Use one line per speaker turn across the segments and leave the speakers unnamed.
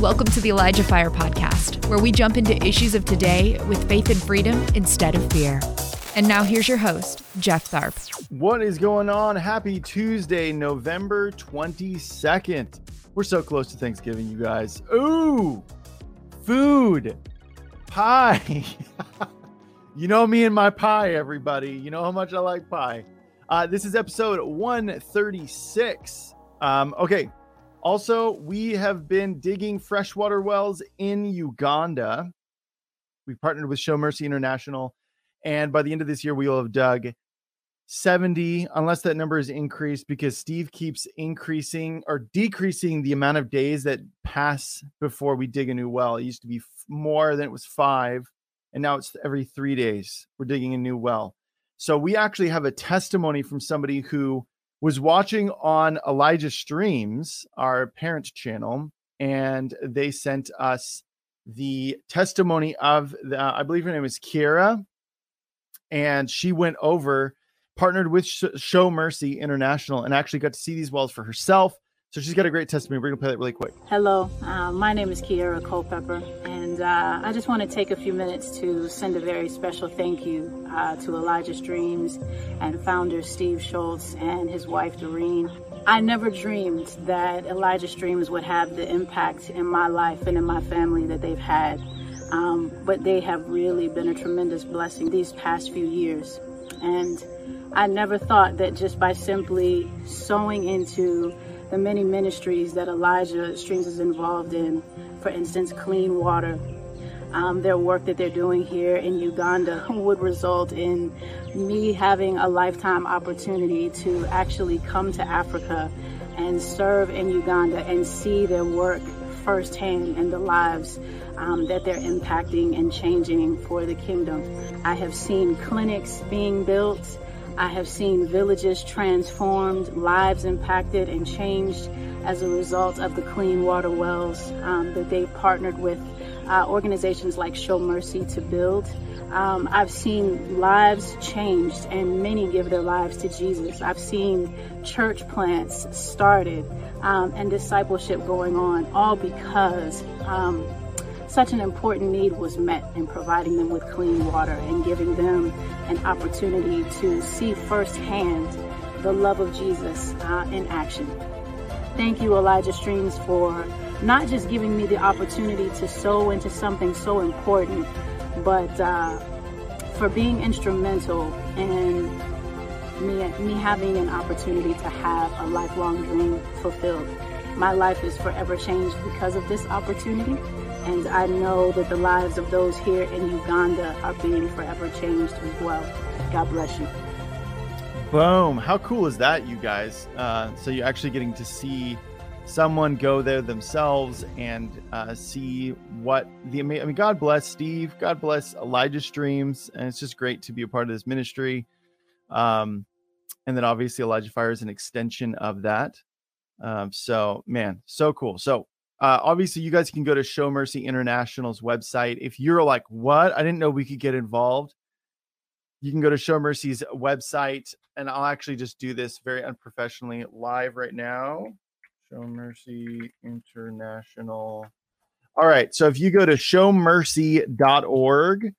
Welcome to the Elijah Fire Podcast, where we jump into issues of today with faith and freedom instead of fear. And now here's your host, Jeff Tharp.
What is going on? Happy Tuesday, November 22nd. We're so close to Thanksgiving, you guys. Ooh, food, pie. you know me and my pie, everybody. You know how much I like pie. Uh, this is episode 136. Um, okay, also, we have been digging freshwater wells in Uganda. We've partnered with Show Mercy International, and by the end of this year, we will have dug 70, unless that number is increased, because Steve keeps increasing or decreasing the amount of days that pass before we dig a new well. It used to be more than it was five, and now it's every three days we're digging a new well. So we actually have a testimony from somebody who was watching on Elijah Streams, our parent channel, and they sent us the testimony of the, I believe her name is Kira, and she went over, partnered with Show Mercy International, and actually got to see these wells for herself. So she's got a great testimony. We're gonna play that really quick.
Hello, uh, my name is Kiera Culpepper, and uh, I just want to take a few minutes to send a very special thank you uh, to Elijah Streams and founder Steve Schultz and his wife Doreen. I never dreamed that Elijah Streams would have the impact in my life and in my family that they've had, um, but they have really been a tremendous blessing these past few years, and I never thought that just by simply sowing into the many ministries that Elijah Streams is involved in, for instance, clean water. Um, their work that they're doing here in Uganda would result in me having a lifetime opportunity to actually come to Africa and serve in Uganda and see their work firsthand and the lives um, that they're impacting and changing for the kingdom. I have seen clinics being built I have seen villages transformed, lives impacted and changed as a result of the clean water wells um, that they've partnered with uh, organizations like Show Mercy to build. Um, I've seen lives changed and many give their lives to Jesus. I've seen church plants started um, and discipleship going on, all because um, such an important need was met in providing them with clean water and giving them an opportunity to see firsthand the love of Jesus uh, in action. Thank you, Elijah Streams, for not just giving me the opportunity to sow into something so important, but uh, for being instrumental in me, me having an opportunity to have a lifelong dream fulfilled. My life is forever changed because of this opportunity. And I know that the lives of those here in Uganda are being forever changed as well. God bless you.
Boom. How cool is that, you guys? Uh, so you're actually getting to see someone go there themselves and uh, see what the I mean, God bless Steve. God bless Elijah's Streams. And it's just great to be a part of this ministry. Um, and then obviously Elijah Fire is an extension of that. Um, so man, so cool. So uh, obviously, you guys can go to Show Mercy International's website. If you're like, what? I didn't know we could get involved. You can go to Show Mercy's website, and I'll actually just do this very unprofessionally live right now. Show Mercy International. All right. So if you go to showmercy.org,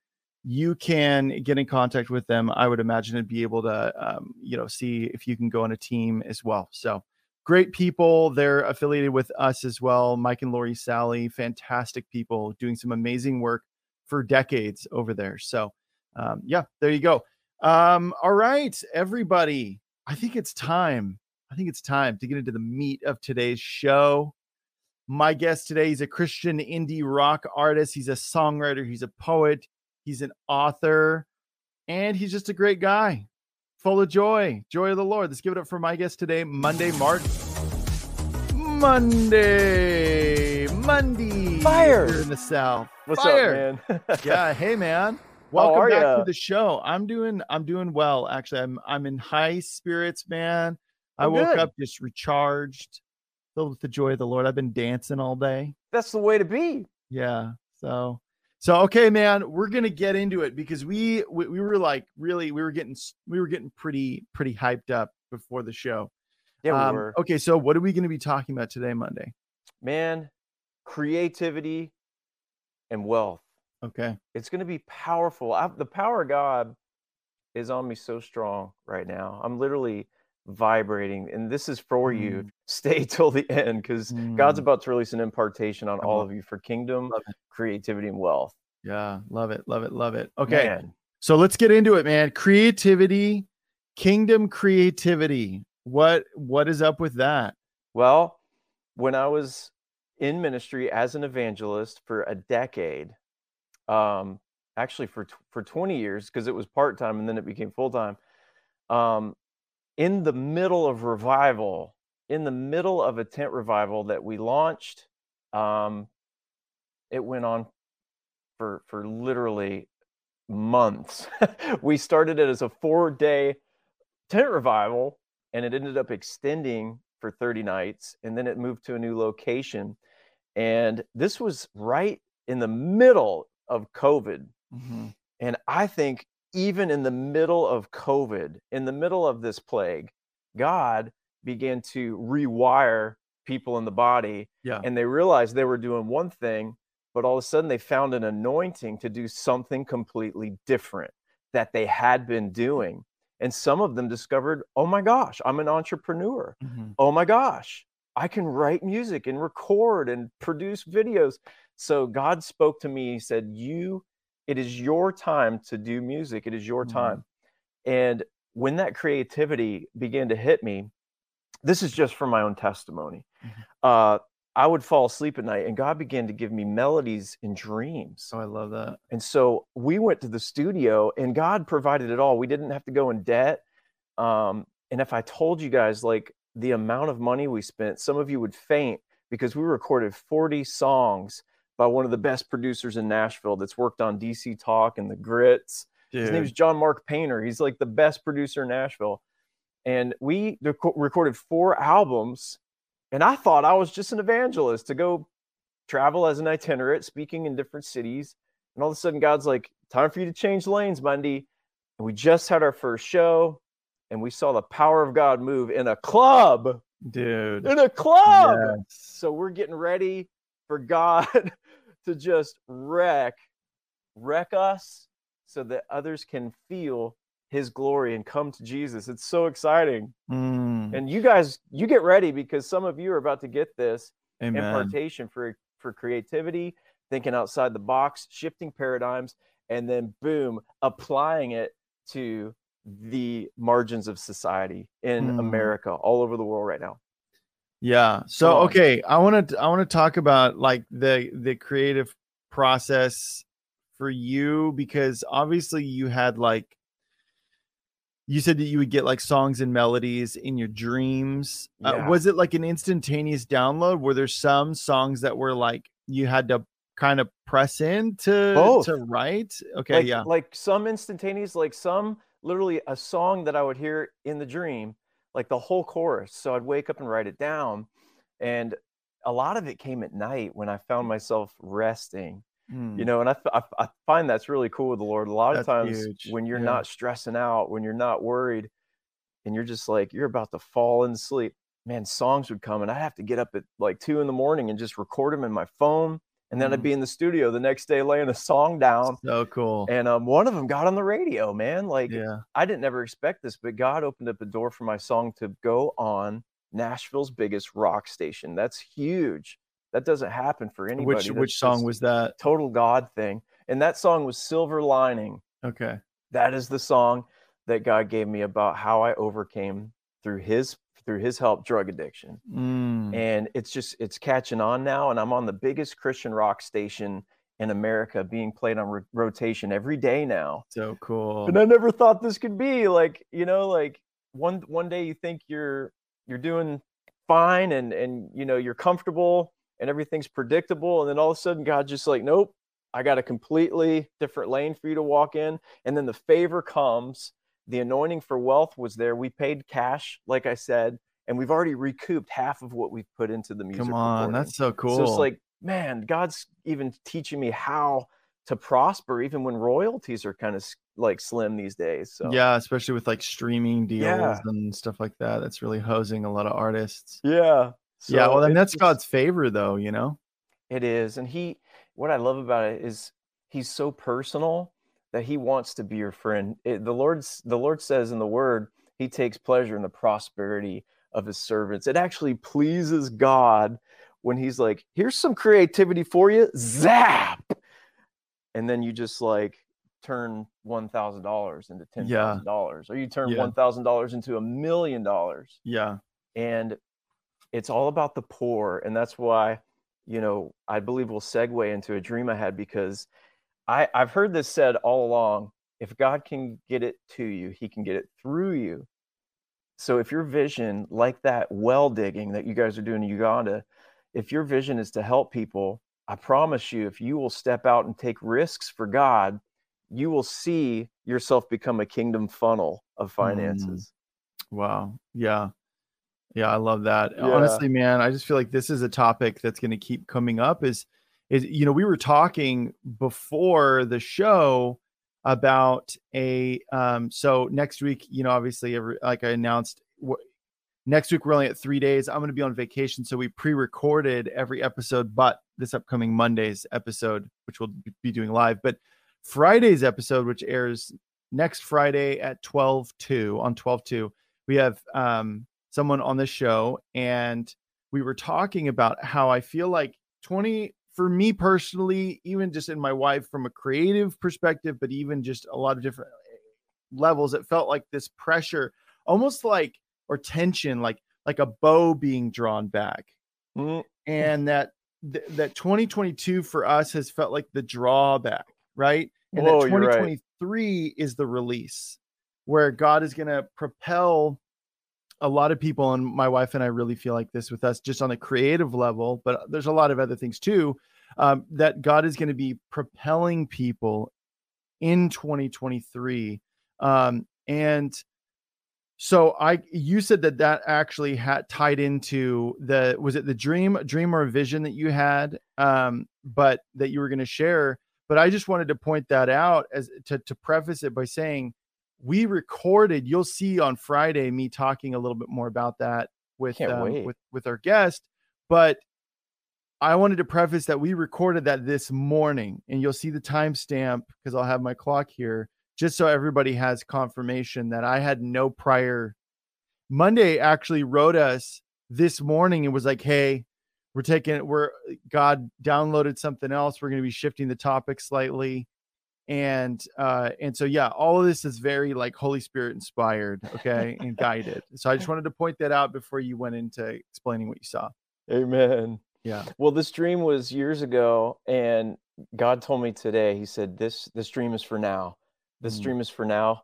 you can get in contact with them. I would imagine and be able to, um, you know, see if you can go on a team as well. So great people. They're affiliated with us as well. Mike and Lori Sally, fantastic people doing some amazing work for decades over there. So, um, yeah, there you go. Um, all right, everybody. I think it's time. I think it's time to get into the meat of today's show. My guest today is a Christian indie rock artist. He's a songwriter, he's a poet, he's an author, and he's just a great guy full of joy, joy of the Lord. Let's give it up for my guest today, Munday Martin. Munday, Munday,
fire
here in the South.
What's
fire.
up, man?
yeah, hey man, welcome back ya? to the show. I'm doing, I'm doing well. Actually, I'm, I'm in high spirits, man. I woke
good.
up just recharged, filled with the joy of the Lord. I've been dancing all day.
That's the way to be.
Yeah. So so okay, man, we're gonna get into it because we, we we were like really we were getting we were getting pretty pretty hyped up before the show.
Yeah, we
Um,
were.
okay, so what are we gonna be talking about today, Munday?
Man, creativity, and wealth.
Okay.
It's going to be powerful. I, the power of God is on me so strong right now. I'm literally vibrating, and this is for you.
Mm.
Stay till the end because God's
Mm.
about to release an impartation on all of you for kingdom, creativity, and wealth.
Yeah. Love it. Love it. Love it. Okay.
Man,
So let's get into it, man. Creativity, kingdom creativity. What what is up with that?
Well, when I was in ministry as an evangelist for a decade, um, actually for for 20 years because it was part time and then it became full time. Um, in the middle of revival, in the middle of a tent revival that we launched, um, it went on for for literally months. we started it as a four day tent revival and it ended up extending for 30 nights and then it moved to a new location and this was right in the middle of covid
Mhm.
and i think even in the middle of covid in the middle of this plague god began to rewire people in the body
Yeah.
and they realized they were doing one thing but all of a sudden they found an anointing to do something completely different that they had been doing and some of them discovered oh my gosh i'm an entrepreneur
Mhm.
oh my gosh i can write music and record and produce videos so god spoke to me he said you it is your time to do music it is your
Mhm.
time and when that creativity began to hit me this is just from my own testimony
Mhm.
uh i would fall asleep at night and god began to give me melodies in dreams
So I love that.
and so we went to the studio and God provided it all. We didn't have to go in debt. Um, and if I told you guys like the amount of money we spent, some of you would faint because we recorded 40 songs by one of the best producers in Nashville that's worked on DC Talk and the Grits. His name's
Dude.
John Mark Painter. He's like the best producer in Nashville. And we reco- recorded four albums. And I thought I was just an evangelist to go travel as an itinerant, speaking in different cities. And all of a sudden, God's like, time for you to change lanes, Munday. And we just had our first show and we saw the power of God move in a club,
Dude.
in a club.
Yes.
So we're getting ready for God to just wreck, wreck us so that others can feel his glory and come to Jesus. It's so exciting.
Mm.
And you guys, you get ready because some of you are about to get this
Amen.
impartation for for creativity, thinking outside the box, shifting paradigms, and then boom, applying it to the margins of society in
Hmm.
America, all over the world right now.
Yeah. So okay, I want to I want to talk about like the the creative process for you because obviously you had like you said that you would get like songs and melodies in your dreams. Uh, was it like an instantaneous download? Were there some songs that were like you had to kind of press in to
Both.
to write? Okay,
like,
yeah.
like some instantaneous, like some literally a song that I would hear in the dream, like the whole chorus. So I'd wake up and write it down. And a lot of it came at night when I found myself resting.
Mm.
you know and I I find that's really cool with the lord a lot
That's
of times
huge,
when you're
yeah.
not stressing out when you're not worried and you're just like you're about to fall in sleep man songs would come and i'd have to get up at like two in the morning and just record them in my phone and then i'd
Mm.
be in the studio the next day laying a song down
so cool.
and um, one of them got on the radio man like
yeah.
i didn't ever expect this but god opened up a door for my song to go on nashville's biggest rock station that's huge that doesn't happen for anybody
Which
That's
which song was that?
total God thing. And that song was Silver Lining.
Okay.
That is the song that God gave me about how I overcame through his through his help drug addiction.
Mm.
And it's just it's catching on now and I'm on the biggest Christian rock station in America being played on ro- rotation every day now.
So cool.
And I never thought this could be like, you know, like one one day you think you're you're doing fine and and you know you're comfortable and everything's predictable and then all of a sudden God just like, nope, I got a completely different lane for you to walk in. And then the favor comes. The anointing for wealth was there. We paid cash, like I said, and we've already recouped half of what we've put into the music.
Come on,
recording.
that's so cool.
So it's like, man, God's even teaching me how to prosper, even when royalties are kind of like slim these days. So
yeah, especially with like streaming deals
Yeah.
and stuff like that. That's really hosing a lot of artists.
yeah,
yeah, well, then that's
just-
God's favor, though. You know.
It is. And he, what I love about it is he's so personal that he wants to be your friend. It, the Lord's, the Lord says in the word, he takes pleasure in the prosperity of his servants. It actually pleases God when he's like, here's some creativity for you, zap. And then you just like turn $1,000 into $10,000
Yeah.
or you turn
Yeah.
$1,000 into a million dollars
Yeah.
and it's all about the poor and that's why you know i believe we'll segue into a dream i had because i i've heard this said all along if god can get it to you he can get it through you so if your vision like that well digging that you guys are doing in uganda if your vision is to help people i promise you if you will step out and take risks for god you will see yourself become a kingdom funnel of mm. finances
Wow. Yeah. Yeah, I love that.
Yeah.
Honestly, man, I just feel like this is a topic that's going to keep coming up is is you know, we were talking before the show about a um so next week, you know, obviously like I announced wh- next week we're only at 3 days. I'm going to be on vacation, so we pre-recorded every episode but this upcoming Monday's episode which we'll be doing live, but Friday's episode which airs next Friday at 12 2 on 12 2 we have um, someone on the show and we were talking about how I feel like 20 for me personally, even just in my wife from a creative perspective, but even just a lot of different levels, it felt like this pressure, almost like or tension, like like a bow being drawn back,
Mm,
and that th- that 2022 for us has felt like the drawback, right? And
Whoa,
that
you're right.
2023 is the release, where God is going to propel a lot of people, and my wife and I really feel like this with us, just on a creative level. But there's a lot of other things too. Um, that God is going to be propelling people in 2023, um, and so I, you said that that actually had tied into the was it the dream, dream or vision that you had, um, but that you were going to share. But I just wanted to point that out as to to preface it by saying we recorded. You'll see on Friday me talking a little bit more about that with um, with with our guest, but. I wanted to preface that we recorded that this morning, and you'll see the timestamp because I'll have my clock here just so everybody has confirmation that I had no prior. Munday actually wrote us this morning and was like, "Hey, we're taking it. We're God downloaded something else. We're going to be shifting the topic slightly." And uh and so yeah, all of this is very like Holy Spirit inspired, okay, and guided. So I just wanted to point that out before you went into explaining what you saw.
amen
Yeah.
Well, this dream was years ago, and God told me today. He said, "This this dream is for now. This
Mm.
dream is for now.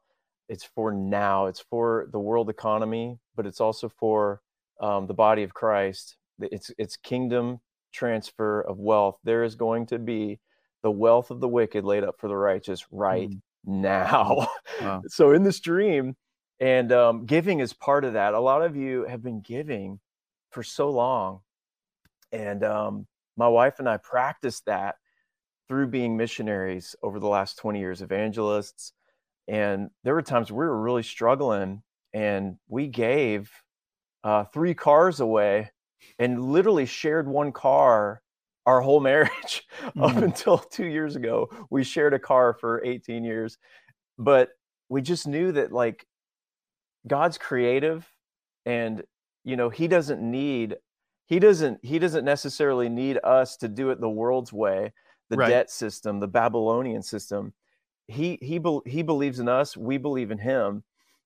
It's for now. It's for the world economy, but it's also for um, the body of Christ. It's it's kingdom transfer of wealth. There is going to be the wealth of the wicked laid up for the righteous right
Mm.
now.
Wow.
so in this dream, and um, giving is part of that. A lot of you have been giving for so long and um, my wife and I practiced that through being missionaries over the last 20 years, evangelists. And there were times we were really struggling, and we gave uh, three cars away and literally shared one car our whole marriage up
Mhm.
until two years ago. We shared a car for 18 years, but we just knew that like God's creative and you know he doesn't need he doesn't he doesn't necessarily need us to do it the world's way the
Right.
debt system the babylonian system he he bel he believes in us we believe in him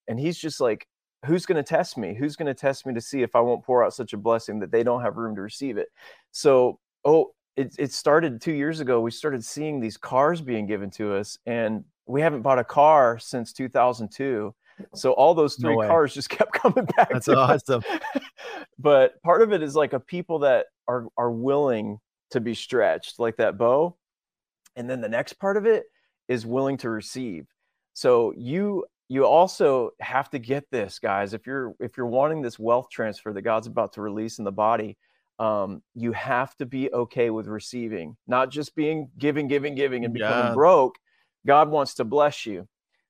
and he's just like who's going to test me who's going to test me to see if i won't pour out such a blessing that they don't have room to receive it so oh it, it started two years ago we started seeing these cars being given to us and we haven't bought a car since 2002 so all those three
way.
cars just kept coming back
That's awesome.
but part of it is like a people that are are willing to be stretched like that bow and then the next part of it is willing to receive so you you also have to get this guys if you're if you're wanting this wealth transfer that god's about to release in the body um, you have to be okay with receiving not just being giving giving giving and becoming
Yeah.
broke god wants to bless you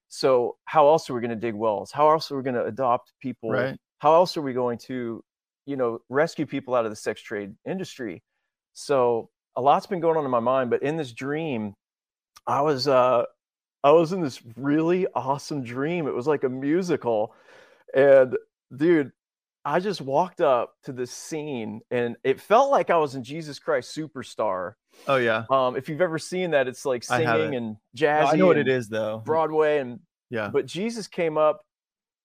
so how else are we going to dig wells how else are we going to adopt people
Right.
how else are we going to you know rescue people out of the sex trade industry so a lot's been going on in my mind, but in this dream, I was uh I was in this really awesome dream. It was like a musical. And dude, I just walked up to this scene and it felt like I was in Jesus Christ Superstar.
Oh yeah.
Um, if you've ever seen that, it's like singing and jazz.
I know what it is though.
Broadway and
yeah.
But Jesus came up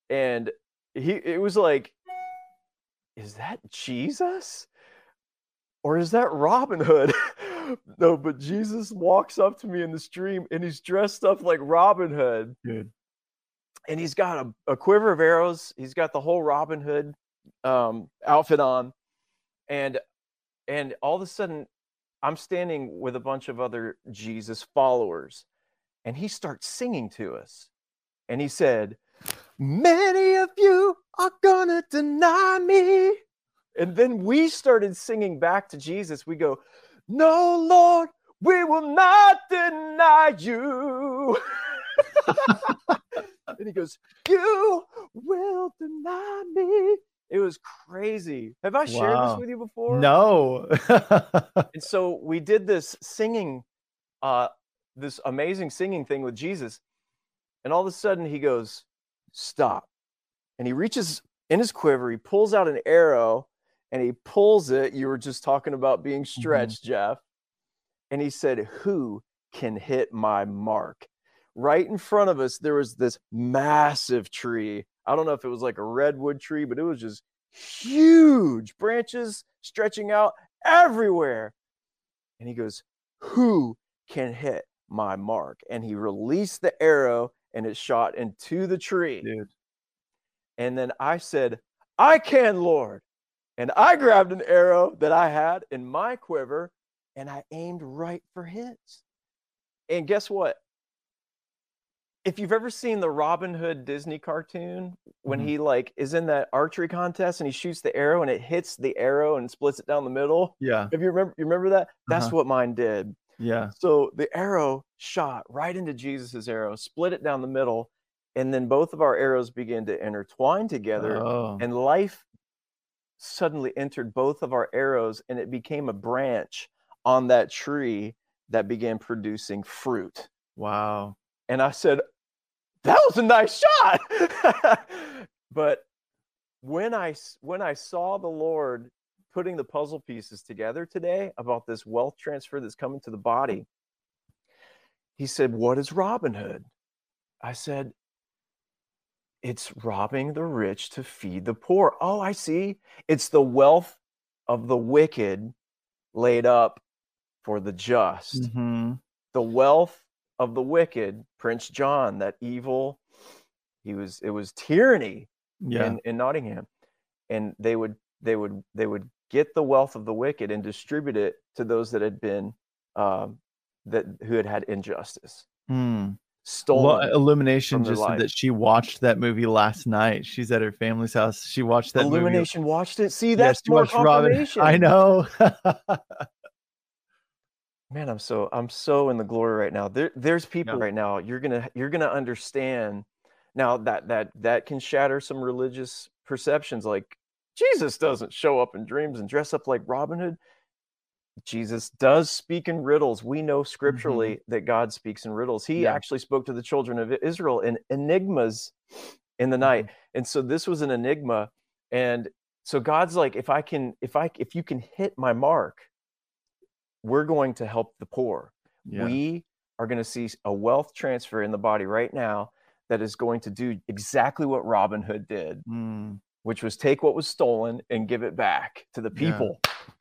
and he it was like, is that Jesus? Or is that Robin Hood? no, but Jesus walks up to me in this dream and he's dressed up like Robin Hood.
Dude.
And he's got a, a quiver of arrows. He's got the whole Robin Hood um, outfit on. And and all of a sudden I'm standing with a bunch of other Jesus followers. And he starts singing to us. And he said, Many of you are gonna deny me. And then we started singing back to Jesus. We go, No, Lord, we will not deny you. and he goes, You will deny me. It was crazy. Have I shared
Wow.
this with you before?
No.
And so we did this singing, uh, this amazing singing thing with Jesus. And all of a sudden he goes, Stop. And he reaches in his quiver, he pulls out an arrow and he pulls it. You were just talking about being stretched, Jeff. And he said, Who can hit my mark? Right in front of us, there was this massive tree. I don't know if it was like a redwood tree, but it was just huge branches stretching out everywhere. And he goes, Who can hit my mark? And he released the arrow and it shot into the tree.
Dude.
And then I said, I can, Lord. And I grabbed an arrow that I had in my quiver and I aimed right for his. And guess what? If you've ever seen the Robin Hood Disney cartoon, when
Mhm.
he like is in that archery contest and he shoots the arrow and it hits the arrow and splits it down the middle.
Yeah.
If you remember, you remember that? That's
Uh-huh.
what mine did.
Yeah.
So the arrow shot right into Jesus's arrow, split it down the middle, and then both of our arrows began to intertwine together,
Oh.
and life suddenly entered both of our arrows, and it became a branch on that tree that began producing fruit.
wow.
And I said, "That was a nice shot." but when I when I saw the Lord putting the puzzle pieces together today about this wealth transfer that's coming to the body, he said, "What is Robin Hood?" I said, "It's robbing the rich to feed the poor." Oh, I see. It's the wealth of the wicked laid up for the just
hmm
the wealth of the wicked prince john that evil he was it was tyranny
Yeah.
in, in nottingham and they would they would they would get the wealth of the wicked and distribute it to those that had been um that who had had injustice
Hmm.
stolen
Well, Illumination just said that she watched that movie last night. She's at her family's house. She watched that movie.
illumination watched it see
Yeah,
that's
she
more
watched Robin- I know.
man i'm so i'm so in the glory right now there there's people
Yeah.
right now you're gonna you're gonna understand now that that that can shatter some religious perceptions like jesus doesn't show up in dreams and dress up like robin hood jesus does speak in riddles we know scripturally that god speaks in riddles he
Mm-hmm. Yeah.
actually spoke to the children of israel in enigmas in the night
Mm-hmm.
and so this was an enigma and so god's like if i can if i if you can hit my mark we're going to help the poor
yeah.
we are going to see a wealth transfer in the body right now that is going to do exactly what robin hood did
Hmm.
which was take what was stolen and give it back to the
Yeah.
people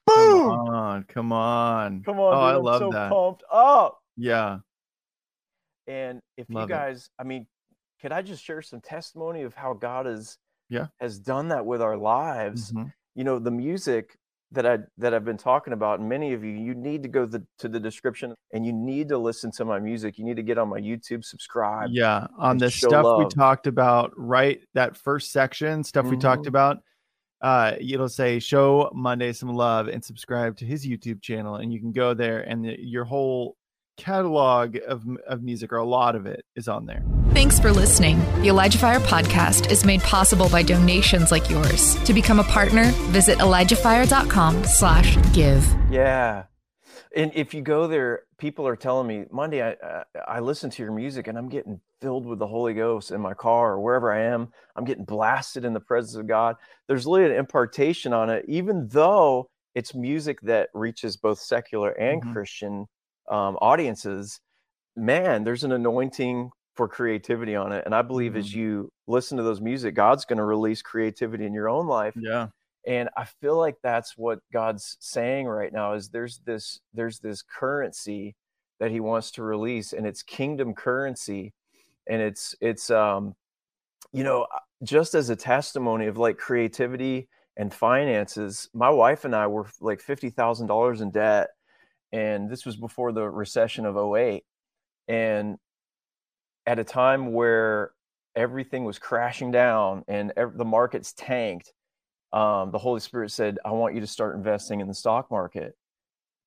Come on. Come on.
come on
Oh,
dude,
I
I'm
love
so
that.
pumped up
Yeah.
and if
Love
you guys i mean could i just share some testimony of how god has
Yeah.
has done that with our lives
Mhm.
you know the music that I that I've been talking about, and many of you, you need to go the, to the description and you need to listen to my music. You need to get on my YouTube, subscribe.
Yeah. On the stuff we talked about, right? That first section, stuff we talked
Mhm.
about. Uh, it'll say show Munday some love and subscribe to his YouTube channel, and you can go there, and the, your whole catalog of of music, or a lot of it, is on there.
Thanks for listening. The Elijah Fire podcast is made possible by donations like yours. To become a partner, visit ElijahFire.com slash give.
Yeah. and if you go there, people are telling me, Munday, I, I, I listen to your music and I'm getting filled with the Holy Ghost in my car or wherever I am. I'm getting blasted in the presence of God. There's literally an impartation on it, even though it's music that reaches both secular and
Mhm.
Christian um, audiences. Man, there's an anointing for creativity on it. And I believe as
Mhm.
you listen to those music, God's going to release creativity in your own life
Yeah.
and i feel like that's what god's saying right now is there's this there's this currency that he wants to release and it's kingdom currency and it's it's um you know uh, just as a testimony of like creativity and finances my wife and i were like $50000 in debt and this was before the recession of 08 and at a time where everything was crashing down and ev- the markets tanked um, the Holy Spirit said, I want you to start investing in the stock market.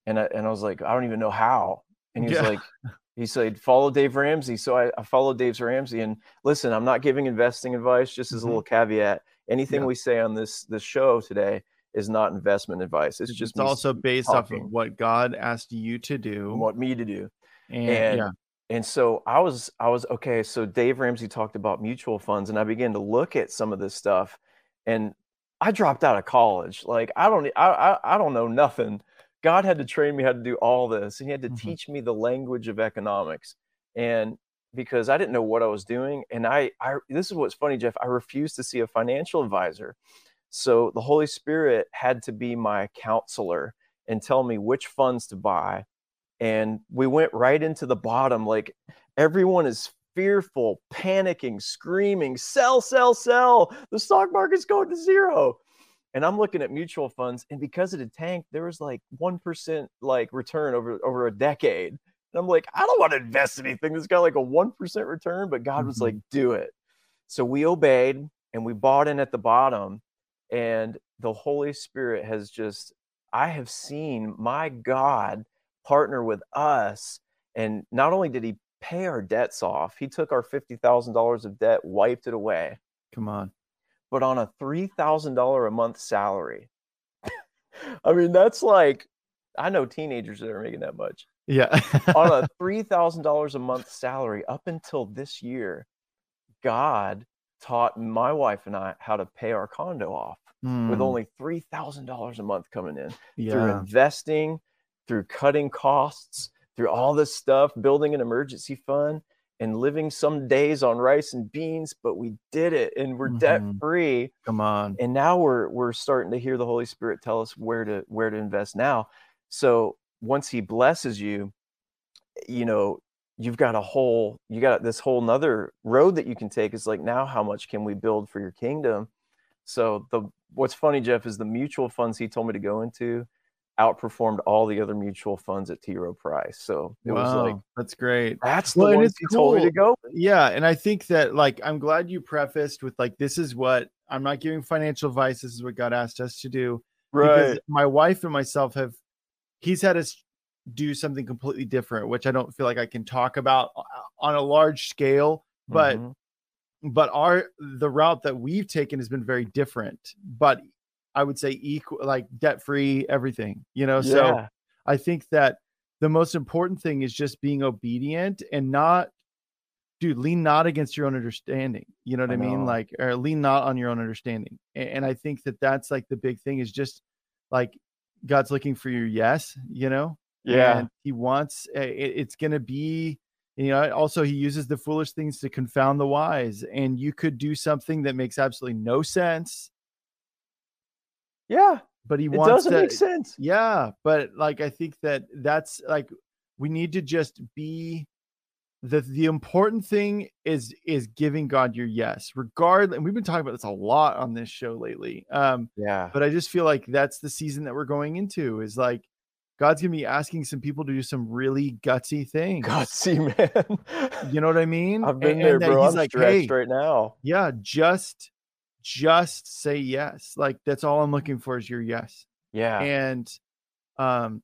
And I, and I was like, I don't even know how. And he's
Yeah.
like, he said, follow Dave Ramsey. So I, I followed dave's Ramsey. And listen, I'm not giving investing advice, just as a
Mhm.
little caveat. Anything
Yeah.
we say on this this show today is not investment advice. It's just
it's also based off of what God asked you to do.
and what me to do.
and,
and
yeah.
and so i was i was okay so dave ramsey talked about mutual funds and i began to look at some of this stuff and i dropped out of college like i don't i i, I don't know nothing god had to train me how to do all this and he had to
Mhm.
teach me the language of economics and because i didn't know what i was doing and i i this is what's funny jeff i refused to see a financial advisor so the holy spirit had to be my counselor and tell me which funds to buy and we went right into the bottom like everyone is fearful panicking screaming sell sell sell! The stock market's going to zero! And i'm looking at mutual funds and because it had tanked there was like 1% like return over over a decade. And i'm like i don't want to invest in anything that's got like a 1% return but god was
Mhm.
like do it. So we obeyed and we bought in at the bottom and the holy spirit has just i have seen my god partner with us. And not only did he pay our debts off, he took our $50,000 of debt, wiped it away,
Come on.
but on a $3,000 a month salary. I mean, that's like, I know teenagers that are making that much.
Yeah.
on a $3,000 a month salary up until this year, God taught my wife and I how to pay our condo off with
Mm,
only $3,000 a month coming in. through investing, through cutting costs, through all this stuff, building an emergency fund, and living some days on rice and beans. But we did it, and we're
Mhm.
debt free.
Come on.
And now we're we're starting to hear the Holy Spirit tell us where to where to invest now. So once He blesses you, you know you've got a whole you got this whole nother road that you can take. Is like now how much can we build for your kingdom? So the what's funny, Jeff, is the mutual funds he told me to go into outperformed all the other mutual funds at T. Rowe Price. So it was like
that's great.
that's the
Well, and
ones
it's
he told me to go.
Yeah, and I think that like I'm glad you prefaced with like this is what I'm not giving financial advice. This is what God asked us to do. Because my wife and myself have he's had us do something completely different, which I don't feel like I can talk about on a large scale, but
Mhm.
but our the route that we've taken has been very different. But I would say equal like debt free, everything, you know. So I think that the most important thing is just being obedient and not, dude, lean not against your own understanding. You know what I,
I
mean?
know.
Like, or lean not on your own understanding. A- And, I think that that's like the big thing is just like God's looking for your yes, you know?
Yeah.
And he wants, uh, it- it's going to be, you know, also he uses the foolish things to confound the wise. And you could do something that makes absolutely no sense,
Yeah.
but he
It
wants
doesn't
to,
make sense.
yeah, but like I think that that's like we need to just be the the important thing is is giving God your yes, regardless. And we've been talking about this a lot on this show lately. Um,
Yeah.
but I just feel like that's the season that we're going into is like God's gonna be asking some people to do some really gutsy things.
Gutsy man.
You know what I mean?
I've been
And-
there,
and
bro.
He's
I'm
like,
stretched
hey,
right now.
yeah, just just say yes. Like that's all I'm looking for is your yes
Yeah.
and um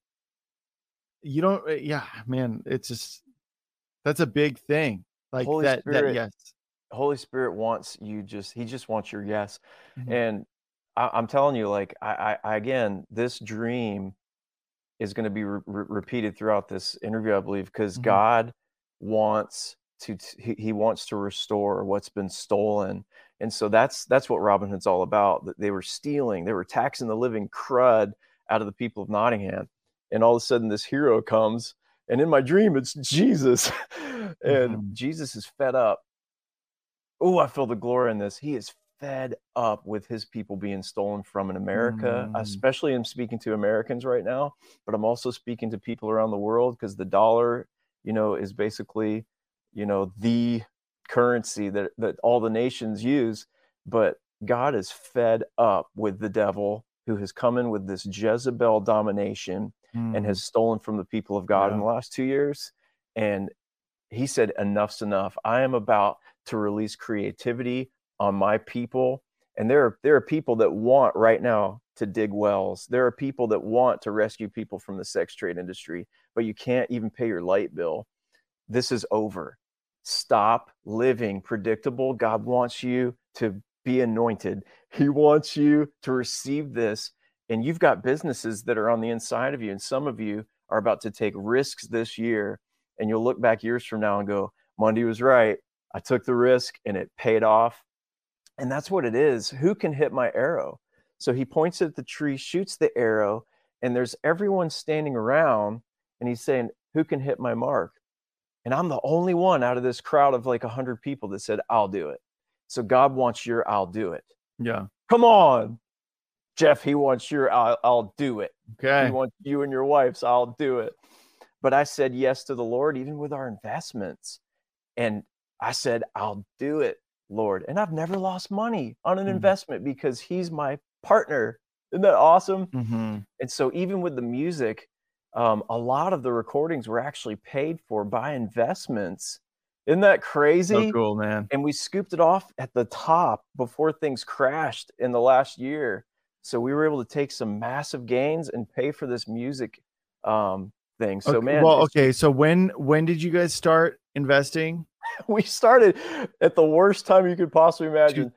you don't uh, yeah man it's just that's a big thing like
Holy
that that
Spirit
yes
Holy Spirit wants you just he just wants your yes.
Mhm.
And I, I'm telling you, like I, I I again, this dream is going to be re- re- repeated throughout this interview, I believe, because
Mhm.
God wants to he, he wants to restore what's been stolen, and so that's that's what Robin Hood's all about. That they were stealing, they were taxing the living crud out of the people of Nottingham, and all of a sudden this hero comes, and in my dream it's Jesus, and
Mhm.
Jesus is fed up. Oh, I feel the glory in this. He is fed up with his people being stolen from in America,
Mm.
especially I'm speaking to Americans right now, but I'm also speaking to people around the world because the dollar, you know, is basically, you know, the currency that that all the nations use. But God is fed up with the devil who has come in with this Jezebel domination and
Mm.
has stolen from the people of God in the last two years. And he said, Enough's enough. I am about to release creativity on my people. And there are there are people that want right now to dig wells. There are people that want to rescue people from the sex trade industry, but you can't even pay your light bill. This is over. Stop living predictable. God wants you to be anointed. He wants you to receive this and you've got businesses that are on the inside of you and some of you are about to take risks this year and you'll look back years from now and go munday was right i took the risk and it paid off and that's what it is who can hit my arrow? So he points at the tree shoots the arrow and there's everyone standing around and he's saying who can hit my mark? And i'm the only one out of this crowd of like 100 people that said i'll do it. So god wants your i'll do it.
Yeah.
come on jeff he wants your i'll, I'll do it.
Okay.
he wants you and your wife's i'll do it. But i said yes to the lord even with our investments and i said i'll do it lord and i've never lost money on an
Mhm.
investment because he's my partner isn't that awesome
hmm
and so even with the music um, a lot of the recordings were actually paid for by investments isn't that crazy
So cool, man.
and we scooped it off at the top before things crashed in the last year. So we were able to take some massive gains and pay for this music um, thing. So
okay,
man,
well, okay. So when when did you guys start investing?
we started at the worst time you could possibly imagine.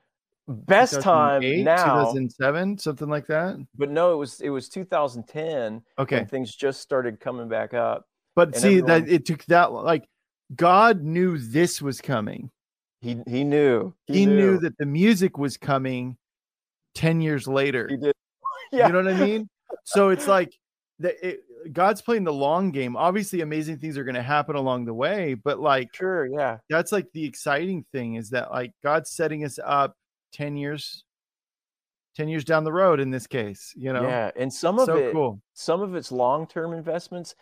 Best time now,
2007, something like that.
but no, it was it was 2010
Okay,
things just started coming back up.
but see that it took that like God knew this was coming.
He he knew
He, knew. that the music was coming ten years later.
he did. yeah,
You know what I mean? So it's like the, it, God's playing the long game. Obviously, amazing things are going to happen along the way, but like
sure, yeah.
that's like the exciting thing is that like God's setting us up 10 years 10 years down the road in this case, you know.
Yeah, and some of
so
it
cool.
some of it's long-term investments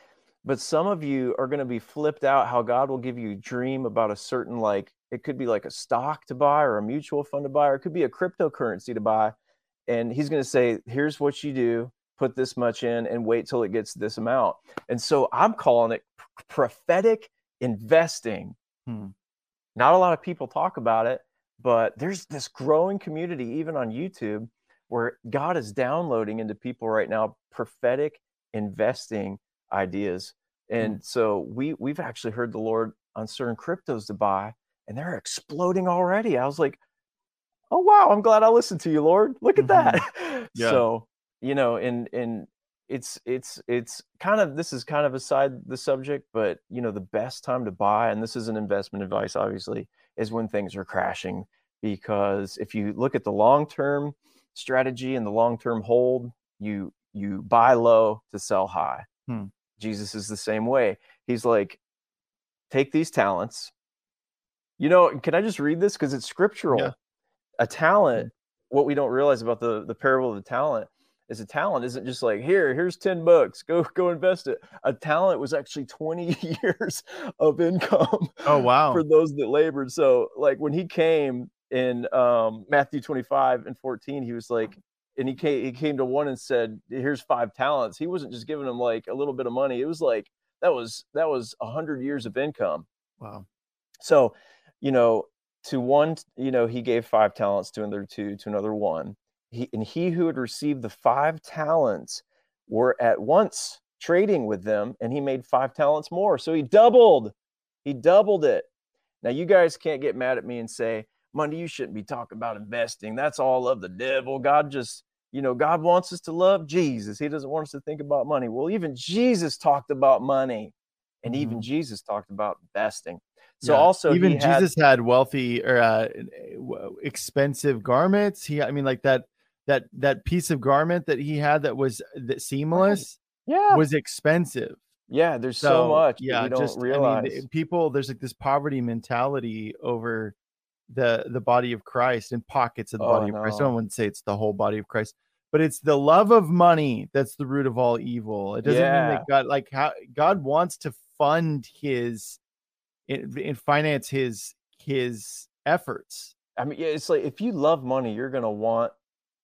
but some of you are going to be flipped out how god will give you a dream about a certain like it could be like a stock to buy or a mutual fund to buy or it could be a cryptocurrency to buy and he's going to say here's what you do put this much in and wait till it gets this amount. And so i'm calling it prophetic investing.
Hmm.
not a lot of people talk about it but there's this growing community even on youtube where god is downloading into people right now prophetic investing ideas. And so we we've actually heard the lord on certain cryptos to buy and they're exploding already. I was like oh wow i'm glad i listened to you lord. Look at that.
Yeah.
so you know and and it's it's it's kind of this is kind of aside the subject but you know the best time to buy and this is an investment advice obviously is when things are crashing because if you look at the long term strategy and the long term hold you you buy low to sell high.
Hmm.
jesus is the same way. He's like take these talents. You know can i just read this? Because it's scriptural.
Yeah.
a talent what we don't realize about the the parable of the talent is a talent isn't just like here here's 10 bucks go go invest it a talent was actually 20 years of income
Oh wow.
for those that labored so like when he came in um matthew 25 and 14 he was like and he came he came to one and said here's five talents he wasn't just giving him like a little bit of money it was like that was that was a hundred years of income
wow.
so, you know, to one, you know, he gave five talents to another two, to another one. He and he who had received the five talents were at once trading with them, and he made five talents more. So he doubled. He doubled it. Now you guys can't get mad at me and say, Munday, you shouldn't be talking about investing. That's all of the devil. God just you know, God wants us to love Jesus. He doesn't want us to think about money. Well, even Jesus talked about money, and even
Mhm.
Jesus talked about investing. So
Yeah.
also
even
had-
Jesus had wealthy or uh, expensive garments. He, I mean, like that that that piece of garment that he had that was that seamless
yeah,
was expensive.
yeah. There's so, much that we don't
just
realize.
I mean, people there's like this poverty mentality over the the body of Christ and pockets of the
Oh,
body of Christ. I
no.
want say it's the whole body of Christ, but it's the love of money that's the root of all evil. It doesn't mean
Yeah.
that God like how God wants to fund his and and finance his his efforts.
I mean, yeah, it's like if you love money, you're gonna want.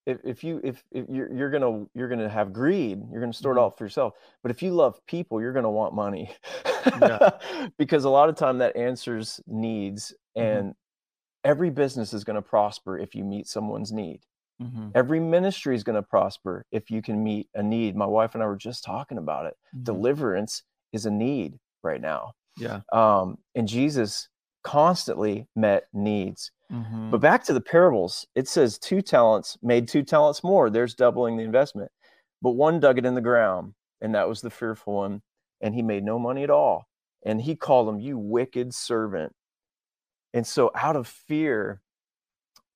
If, if you if, if you're you're gonna you're gonna have greed, you're gonna store it
Mhm.
all for yourself. But if you love people, you're gonna want money,
Yeah.
because a lot of time that answers needs,
Mhm.
and every business is gonna prosper if you meet someone's need.
Mm-hmm.
Every ministry is gonna prosper if you can meet a need. My wife and I were just talking about it.
Mm-hmm.
Deliverance is a need right now,
Yeah.
um, and Jesus constantly met needs.
Mhm.
But back to the parables, it says two talents made two talents more. There's doubling the investment. But one dug it in the ground, and that was the fearful one, and he made no money at all. And he called him, You wicked servant. And so, out of fear,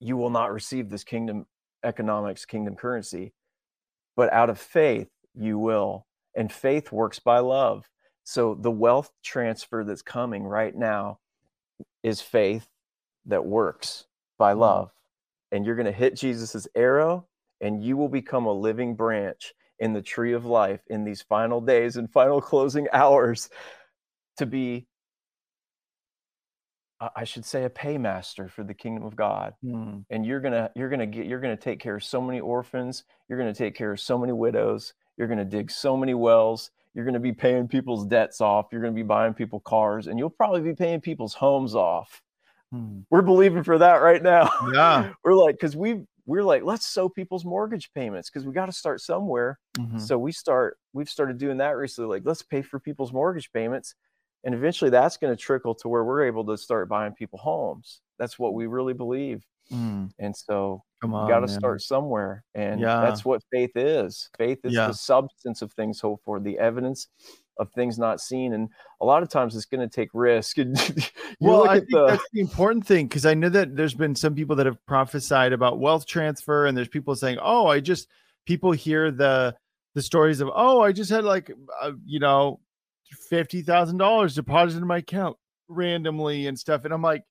you will not receive this kingdom economics, kingdom currency. But out of faith, you will. And faith works by love. So, the wealth transfer that's coming right now is faith that works by
Mhm.
love. And you're going to hit Jesus's arrow and you will become a living branch in the tree of life in these final days and final closing hours to be I- I should say a paymaster for the kingdom of God.
Mm.
And you're going to you're going to get you're going to take care of so many orphans, you're going to take care of so many widows, you're going to dig so many wells, you're going to be paying people's debts off, you're going to be buying people cars and you'll probably be paying people's homes off
Mm.
we're believing for that right now.
Yeah.
we're like, because we we're like, let's sow people's mortgage payments because we got to start somewhere.
Mhm.
So we start we've started doing that recently. Like, let's pay for people's mortgage payments, and eventually that's going to trickle to where we're able to start buying people homes. That's what we really believe,
Mm.
and so
Come on.
you got to start somewhere, and
Yeah.
that's what faith is. Faith is
Yeah.
the substance of things hoped for, the evidence of things not seen, and a lot of times it's going to take risk. And
well, I think
the
that's the important thing because I know that there's been some people that have prophesied about wealth transfer, and there's people saying, "Oh, I just." People hear the the stories of, "Oh, I just had like, uh, you know, fifty thousand dollars deposited in my account randomly and stuff," and I'm like,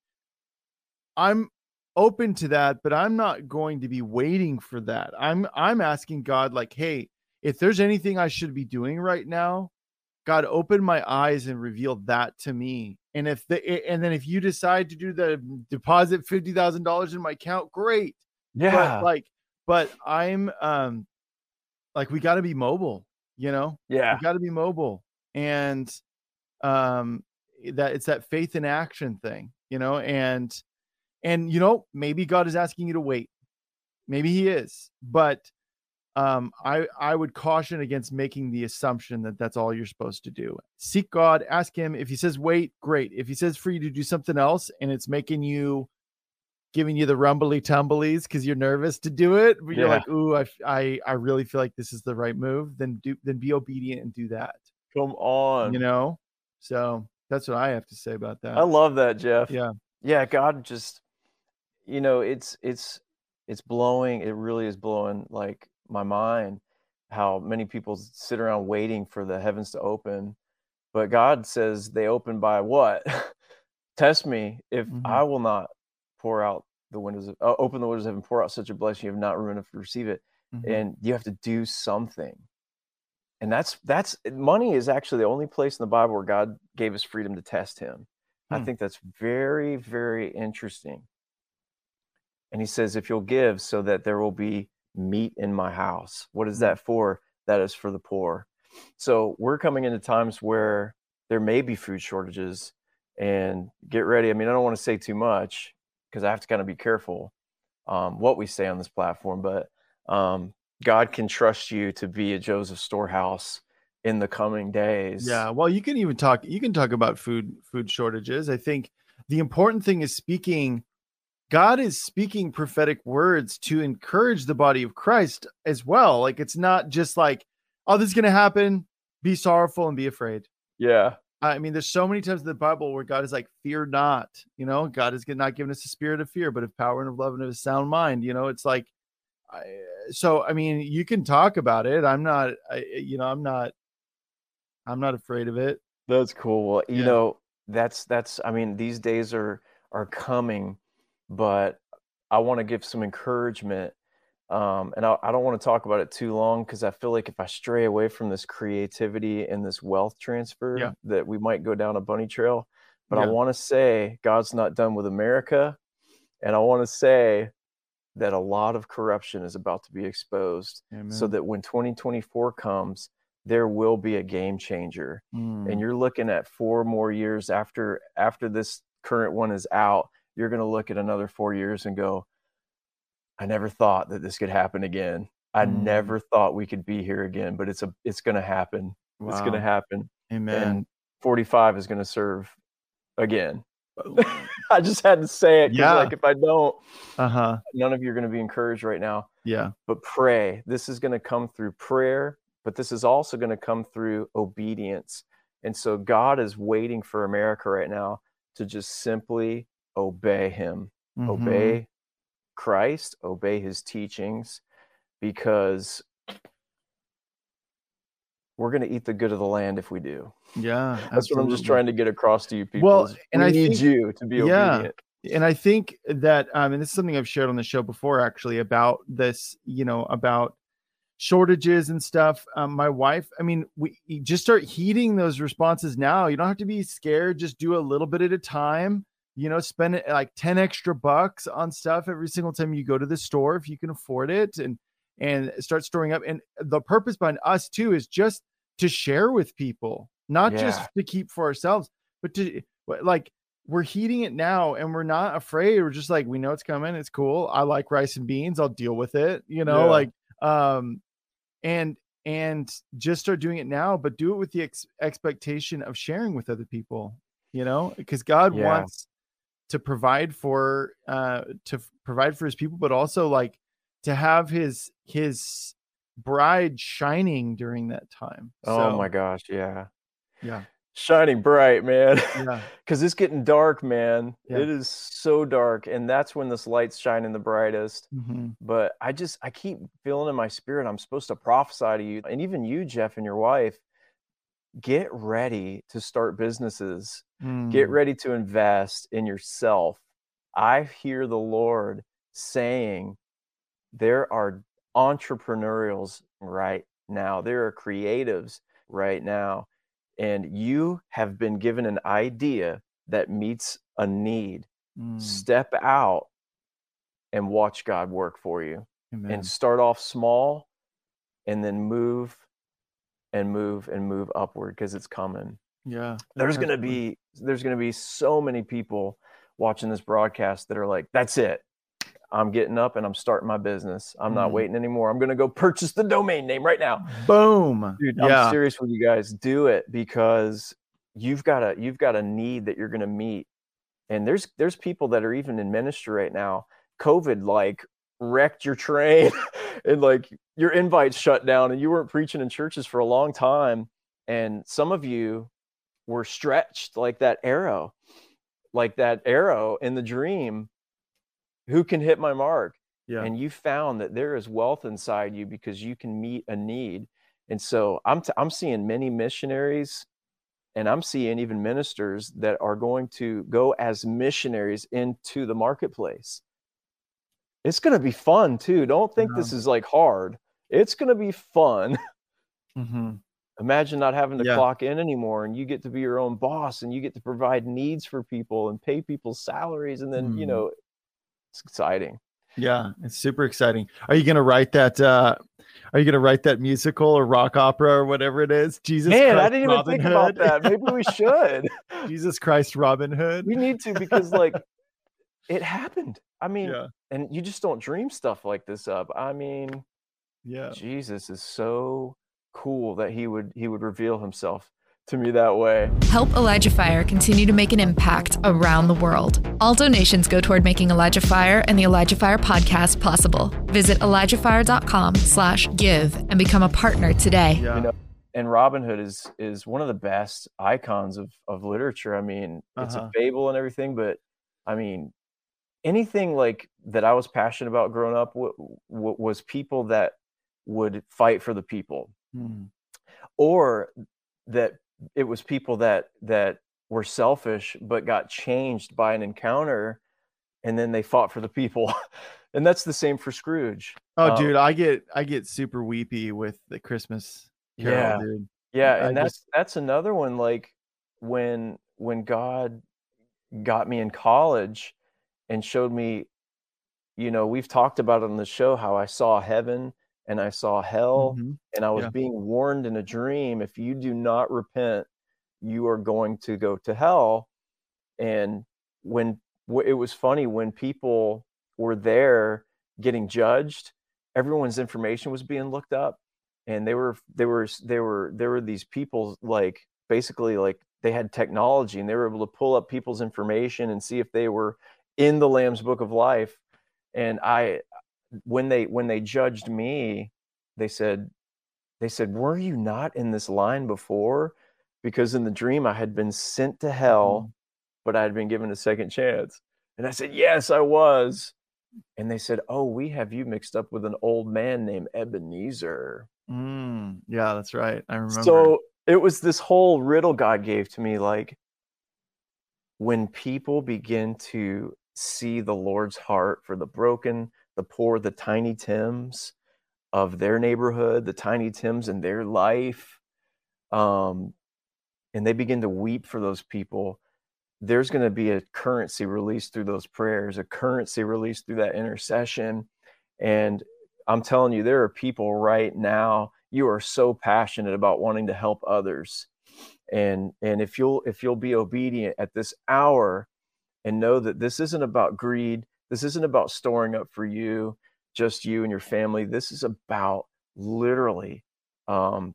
I'm open to that, but I'm not going to be waiting for that. I'm I'm asking God, like, hey, if there's anything I should be doing right now, God, open my eyes and reveal that to me. And if the and then if you decide to do the deposit fifty thousand dollars in my account, great.
yeah,
But like, but I'm um like we got to be mobile, you know.
yeah,
We got to be mobile, and um that it's that faith in action thing, you know. And and you know maybe God is asking you to wait. Maybe He is, but um i i would caution against making the assumption that that's all you're supposed to do. Seek god ask him. If he says wait great. If he says for you to do something else and it's making you giving you the rumbly tumblies because you're nervous to do it but you're
Yeah.
like ooh I, I, I really feel like this is the right move then do then be obedient and do that.
Come on.
you know? So that's what i have to say about that.
I love that, Jeff.
yeah.
Yeah, God just you know, it's it's it's blowing, it really is blowing like my mind how many people sit around waiting for the heavens to open. But God says they open by what? Test me if
Mhm.
I will not pour out the windows of uh, open the windows of heaven, pour out such a blessing you have not room enough to receive it.
Mhm.
And you have to do something. And that's that's money is actually the only place in the Bible where God gave us freedom to test him. I
Hmm.
think that's very, very interesting. And he says, if you'll give so that there will be meat in my house. What is
Hmm.
that for? That is for the poor. So we're coming into times where there may be food shortages and get ready. I mean, I don't want to say too much because I have to kind of be careful um, what we say on this platform, but um, God can trust you to be a Joseph storehouse in the coming days.
Yeah, well, you can even talk. You can talk about food food shortages. I think the important thing is speaking God is speaking prophetic words to encourage the body of Christ as well. Like it's not just like, oh, this is going to happen. Be sorrowful and be afraid.
Yeah.
I mean, there's so many times in the Bible where God is like, fear not. You know, God is not giving us a spirit of fear, but of power and of love and of a sound mind. You know, it's like, I, so I mean, you can talk about it. I'm not, I, you know, I'm not, I'm not afraid of it.
That's cool. Well, you
Yeah.
know, that's that's I mean, these days are are coming, but I want to give some encouragement. Um, and I, I don't want to talk about it too long because I feel like if I stray away from this creativity and this wealth transfer,
Yeah.
that we might go down a bunny trail. But I want to say God's not done with America. And I want to say that a lot of corruption is about to be exposed so that when 2024 comes, there will be a game changer
Mm.
and you're looking at four more years after after this current one is out you're going to look at another four years and go i never thought that this could happen again i
Mm.
never thought we could be here again but it's a it's going to happen it's going to happen
Amen.
and 45 is going to serve again i just had to say it
Yeah.
like if i don't
Uh huh.
none of you are going to be encouraged right now
Yeah.
but pray. This is going to come through prayer, but this is also going to come through obedience. And so God is waiting for America right now to just simply obey Him,
Mhm.
obey Christ, obey His teachings, because we're going to eat the good of the land if we do.
Yeah.
That's what I'm just trying to get across to you people.
Well, and I
need
think-
you to be
yeah.
obedient.
and I think that um, and this is something I've shared on the show before actually about this, you know, about shortages and stuff. Um, my wife, I mean, we just start heeding those responses now. You don't have to be scared. Just do a little bit at a time. You know, spend it like 10 extra bucks on stuff every single time you go to the store if you can afford it and and start storing up. And the purpose behind us too is just to share with people, not just to keep for ourselves, but to like we're heating it now and we're not afraid. We're just like, we know it's coming. It's cool. I like rice and beans. I'll deal with it. You know,
Yeah.
like, um, and, and just start doing it now, but do it with the ex- expectation of sharing with other people, you know, because God
Yeah.
wants to provide for, uh, to provide for his people, but also like to have his, his bride shining during that time.
Oh my gosh. Yeah.
Yeah.
Shining bright, man.
Yeah.
because it's getting dark, man.
Yeah.
It is so dark, and that's when this light's shining the brightest.
Mhm.
But I just I keep feeling in my spirit I'm supposed to prophesy to you, and even you, Jeff, and your wife. Get ready to start businesses. Get
Mm.
ready to invest in yourself. I hear the Lord saying there are entrepreneurials right now. There are creatives right now. And you have been given an idea that meets a need.
Mm.
Step out and watch God work for you.
Amen.
And start off small and then move and move and move upward because it's coming
Yeah.
there's going to be there's going to be so many people watching this broadcast that are like that's it i'm getting up and i'm starting my business i'm not
Mm.
waiting anymore i'm going to go purchase the domain name right now
Boom.
dude
yeah.
i'm serious with you guys do it because you've got a you've got a need that you're going to meet and there's there's people that are even in ministry right now covid like wrecked your train and like your invites shut down and you weren't preaching in churches for a long time and some of you were stretched like that arrow like that arrow in the dream who can hit my mark?
Yeah.
and you found that there is wealth inside you because you can meet a need. And so i'm t- i'm seeing many missionaries and i'm seeing even ministers that are going to go as missionaries into the marketplace it's going to be fun too don't think this is like hard it's going to be fun
hmm
imagine not having to
Yeah.
clock in anymore and you get to be your own boss and you get to provide needs for people and pay people's salaries and then you
Mhm.
know it's exciting
Yeah. It's super exciting. Are you gonna write that? uh Are you gonna write that musical or rock opera or whatever it is? Jesus
man i didn't even
Robin
think
Hood.
about that maybe we should
Jesus Christ, Robin Hood.
we need to because like it happened i mean
Yeah.
and you just don't dream stuff like this up i mean
Yeah.
jesus is so cool that he would he would reveal himself to me that way.
Help Elijah Fire continue to make an impact around the world. All donations go toward making Elijah Fire and the Elijah Fire podcast possible. Visit ElijahFire.com slash give and become a partner today.
Yeah.
You know, and Robin Hood is is one of the best icons of of literature. I mean, it's
Uh-huh.
a fable and everything, but I mean, anything like that I was passionate about growing up w- w- was people that would fight for the people,
Hmm.
or that it was people that that were selfish but got changed by an encounter, and then they fought for the people, and that's the same for Scrooge.
Oh,
Um,
dude, I get I get super weepy with the Christmas Carol,
Yeah.
dude.
Yeah,
I
and that's that's another one. Like when when God got me in college and showed me, you know, we've talked about on the show how I saw heaven and I saw hell,
Mhm.
and I was
yeah.
being warned in a dream if you do not repent, you are going to go to hell. And when wh- it was funny when people were there getting judged, everyone's information was being looked up and they were they were they were there were these people like basically like they had technology and they were able to pull up people's information and see if they were in the lamb's book of life and i when they when they judged me they said they said were you not in this line before? Because in the dream i had been sent to hell but i had been given a second chance. And i said yes i was. And they said oh we have you mixed up with an old man named ebenezer.
Mm, yeah, that's right. I remember.
so it was this whole riddle God gave to me like when people begin to see the Lord's heart for the broken, the poor, the tiny Tims of their neighborhood, the tiny Tims in their life, um, and they begin to weep for those people, there's going to be a currency released through those prayers, a currency released through that intercession. And I'm telling you, there are people right now, you are so passionate about wanting to help others. And and if you'll if you'll be obedient at this hour and know that this isn't about greed, this isn't about storing up for you, just you and your family. This is about literally um,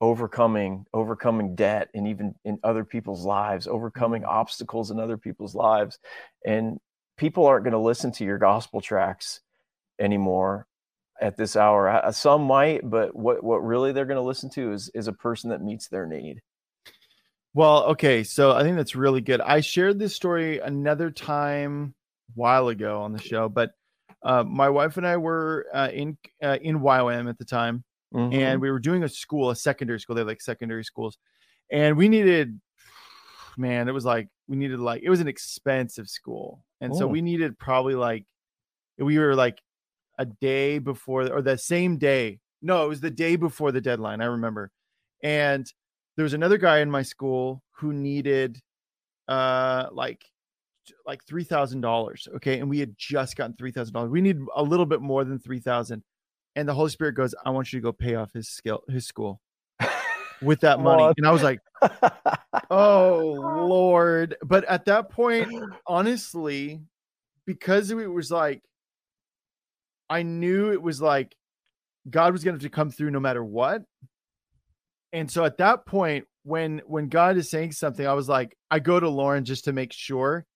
overcoming overcoming debt and even in other people's lives overcoming obstacles in other people's lives and people aren't going to listen to your gospel tracks anymore at this hour some might but what what really they're going to listen to is is a person that meets their need
Well, okay, so I think that's really good. I shared this story another time a while ago on the show, but uh, my wife and I were uh, in uh, in YWAM at the time,
Mhm.
and we were doing a school, a secondary school. They have like secondary schools, and we needed, man, it was like we needed like it was an expensive school, and so
Oh.
we needed probably like we were like a day before or the same day. No, it was the day before the deadline. I remember, and there was another guy in my school who needed uh like like three thousand dollars. Okay, and we had just gotten three thousand dollars. We need a little bit more than three thousand. And the Holy Spirit goes, I want you to go pay off his skill his school with that money. And I was like, oh Lord. But at that point, honestly, because it was like I knew it was like God was going to have to come through no matter what. And so at that point, when when God is saying something, I was like, I go to Lauren just to make sure.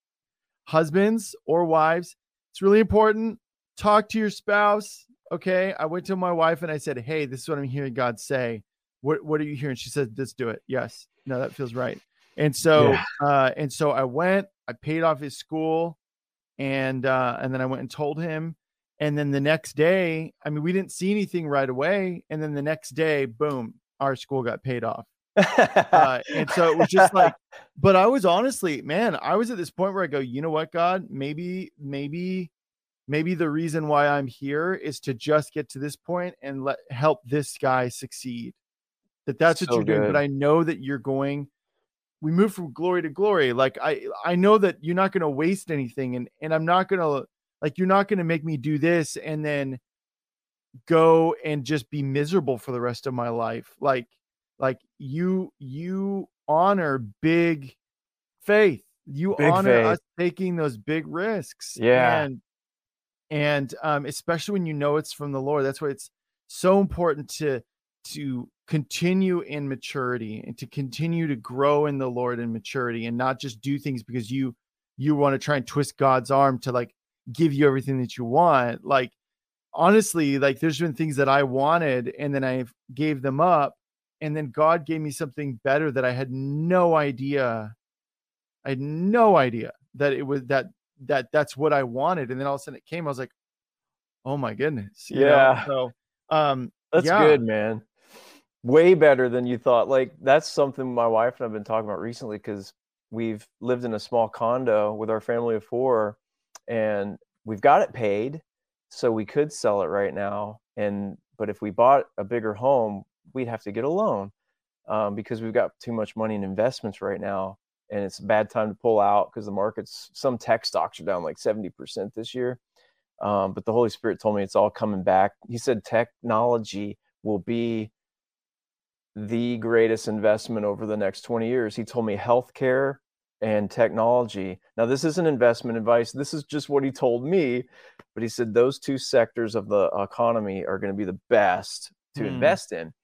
Husbands or wives, it's really important. Talk to your spouse. Okay. I went to my wife and I said, Hey, this is what I'm hearing God say. What what are you hearing? She said, Let's do it. Yes. No, that feels right. And so
Yeah.
uh and so I went, I paid off his school, and uh and then I went and told him. And then the next day, I mean, we didn't see anything right away. And then the next day, boom, our school got paid off. Uh, and so it was just like, but I was honestly, man, I was at this point where I go, you know what, God, maybe, maybe, maybe the reason why I'm here is to just get to this point and let help this guy succeed. That that's what you're doing. But I know that you're going. We move from glory to glory. Like I, I know that you're not going to waste anything, and and I'm not going to like you're not going to make me do this and then go and just be miserable for the rest of my life. Like like you you honor big faith you
Big
honor
faith.
us taking those big risks
Yeah.
and and um especially when you know it's from the lord that's why it's so important to to continue in maturity and to continue to grow in the Lord in maturity and not just do things because you you want to try and twist God's arm to like give you everything that you want. Like honestly, like there's been things that I wanted and then I gave them up and then God gave me something better that I had no idea. I had no idea that it was that that that's what I wanted and then all of a sudden it came I was like, "Oh my goodness."
yeah.
Know? So um
that's
yeah.
good, man. Way better than you thought. Like that's something my wife and I've been talking about recently because we've lived in a small condo with our family of four and we've got it paid so we could sell it right now and but if we bought a bigger home we'd have to get a loan um, because we've got too much money in investments right now and it's a bad time to pull out because the markets some tech stocks are down like 70% this year um, but the holy spirit told me it's all coming back. He said technology will be the greatest investment over the next 20 years. He told me healthcare and technology. Now, this isn't investment advice. This is just what he told me. But he said those two sectors of the economy are going to be the best to mm. invest in.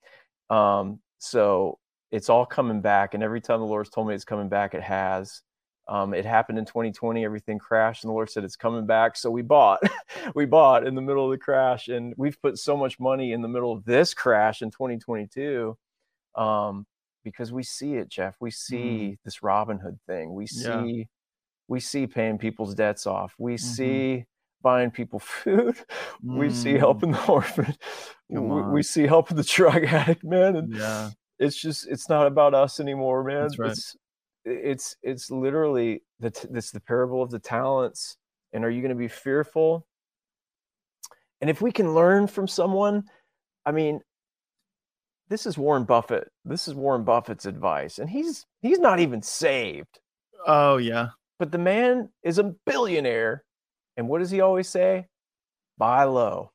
Um, so it's all coming back. And every time the Lord's told me it's coming back, it has. Um, it happened in 2020. Everything crashed, and the Lord said it's coming back. So we bought. we bought in the middle of the crash, and we've put so much money in the middle of this crash in 2022. Um, because we see it, Jeff. We see mm. this Robinhood thing. We see yeah. we see paying people's debts off. We mm-hmm. see buying people food. Mm. We see mm. helping the orphan. We, we, see helping the drug addict, man. And
yeah.
it's just it's not about us anymore, man.
Right.
It's it's it's literally the this the parable of the talents. And are you going to be fearful? And if we can learn from someone, I mean, this is Warren Buffett. This is Warren Buffett's advice, and he's he's not even saved.
Oh yeah.
But the man is a billionaire, and what does he always say? Buy low.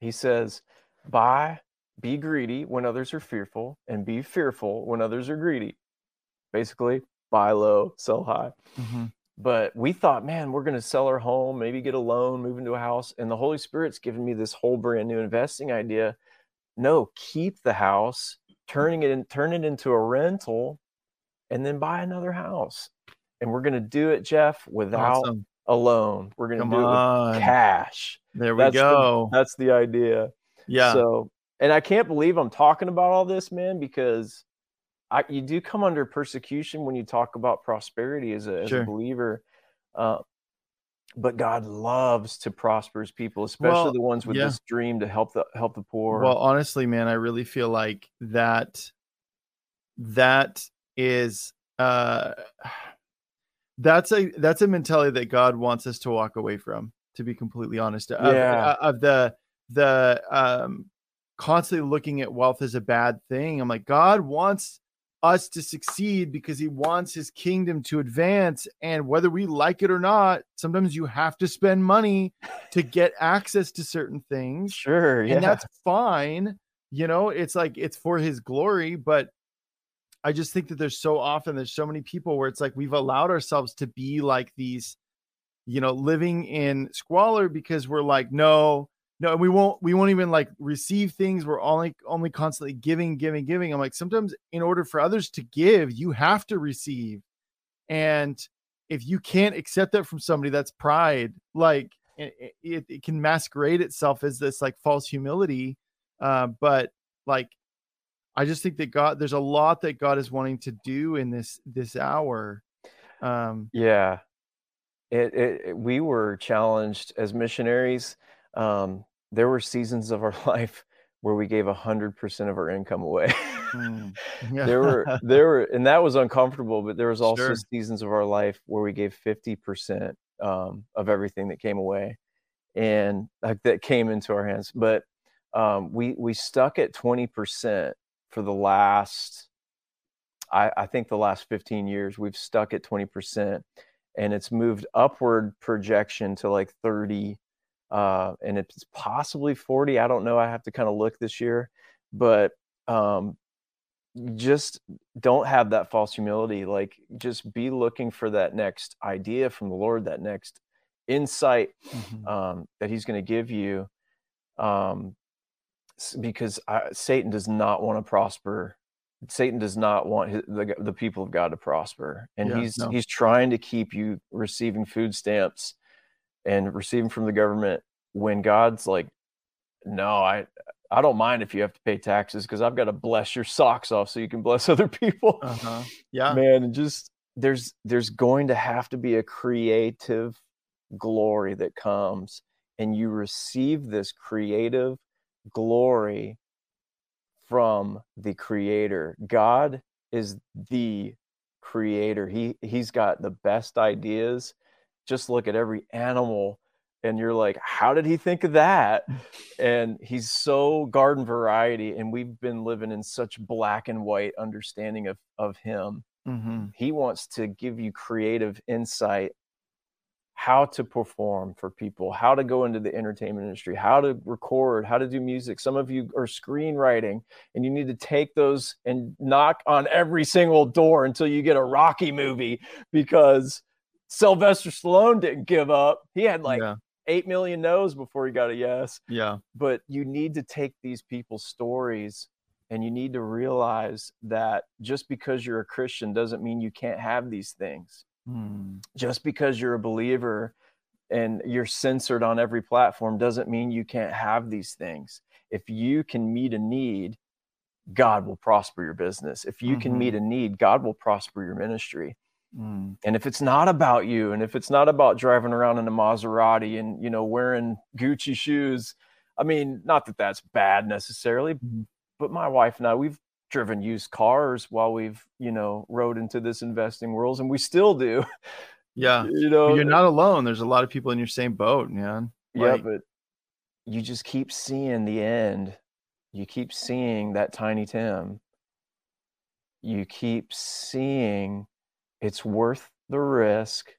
He says, buy, be greedy when others are fearful, and be fearful when others are greedy. Basically, buy low, sell high. Mm-hmm. But we thought, man, we're going to sell our home, maybe get a loan, move into a house. And the Holy Spirit's given me this whole brand new investing idea no, keep the house, turning it in, turn it into a rental, and then buy another house. And we're going to do it, Jeff, without awesome. a loan. We're going to do it with cash.
There we that's
go. The, that's the idea.
Yeah.
So, and I can't believe I'm talking about all this, man, because I, you do come under persecution when you talk about prosperity as a, as a believer. Uh, but God loves to prosper his people, especially well, the ones with yeah. this dream to help the help the poor.
Well, honestly, man, I really feel like that that is uh that's a that's a mentality that God wants us to walk away from, to be completely honest.
Yeah.
Of, of the the um constantly looking at wealth as a bad thing. I'm like, God wants us to succeed because he wants his kingdom to advance. And whether we like it or not, sometimes you have to spend money to get access to certain things.
Sure.
Yeah. And that's fine. You know, it's like it's for his glory. But I just think that there's so often, there's so many people where it's like we've allowed ourselves to be like these, you know, living in squalor because we're like, no, no we won't we won't even like receive things. We're only only constantly giving giving giving. I'm like sometimes in order for others to give you have to receive. And if you can't accept that from somebody that's pride. Like it, it, it can masquerade itself as this like false humility uh, but like i just think that god there's a lot that god is wanting to do in this this hour um
yeah. It, it we were challenged as missionaries um, there were seasons of our life where we gave a hundred percent of our income away. mm. yeah. There were there were and that was uncomfortable, but there was also sure. seasons of our life where we gave fifty percent um, of everything that came away, and like that came into our hands. But um, we we stuck at twenty percent for the last. I, I think the last 15 years we've stuck at 20% and it's moved upward projection to like 30 uh, and it's possibly 40. I don't know. I have to kind of look this year, but um, just don't have that false humility. Like, just be looking for that next idea from the Lord, that next insight mm-hmm. um, that He's going to give you. Um, because I, Satan does not want to prosper. Satan does not want his, the the people of God to prosper, and
Yeah,
he's
no.
he's trying to keep you receiving food stamps and receiving from the government when God's like, no, I I don't mind if you have to pay taxes because I've got to bless your socks off so you can bless other people.
Uh-huh. Yeah.
Man, and just there's there's going to have to be a creative glory that comes, and you receive this creative glory from the creator. God is the creator. He he's got the best ideas. Just look at every animal and you're like, how did he think of that? And he's so garden variety and we've been living in such black and white understanding of of him.
Mm-hmm.
He wants to give you creative insight how to perform for people, how to go into the entertainment industry, how to record, how to do music. Some of you are screenwriting and you need to take those and knock on every single door until you get a Rocky movie because Sylvester Stallone didn't give up. He had like
yeah.
8 million no's before he got a yes.
Yeah.
But you need to take these people's stories and you need to realize that just because you're a Christian doesn't mean you can't have these things
Hmm.
just because you're a believer and you're censored on every platform doesn't mean you can't have these things. If you can meet a need, God will prosper your business. If you can meet a need, God will prosper your ministry.
Mm.
And if it's not about you, and if it's not about driving around in a Maserati and you know wearing Gucci shoes, I mean, not that that's bad necessarily,
Mhm.
but my wife and I, we've driven used cars while we've you know rode into this investing world, and we still do.
Yeah.
you know,
You're not alone. There's a lot of people in your same boat, man.
yeah, but you just keep seeing the end. You keep seeing that tiny Tim. You keep seeing it's worth the risk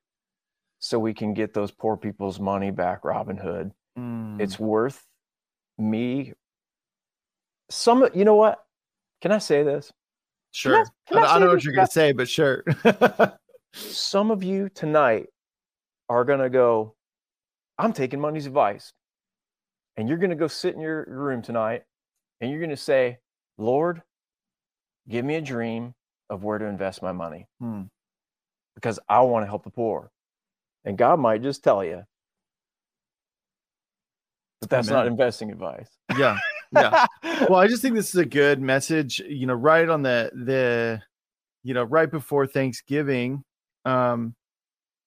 so we can get those poor people's money back, Robin Hood.
mm,
It's worth me. Some, you know what? Can I say this?
sure. I,
can I
I
say
know what you're going to say, but sure.
Some of you tonight are going to go, I'm taking Munday's advice. And you're going to go sit in your room tonight and you're going to say, Lord, give me a dream of where to invest my money
Hmm.
Because I want to help the poor. And God might just tell you, but that's not investing advice.
yeah. Yeah. well i just think this is a good message you know right on the the you know right before thanksgiving um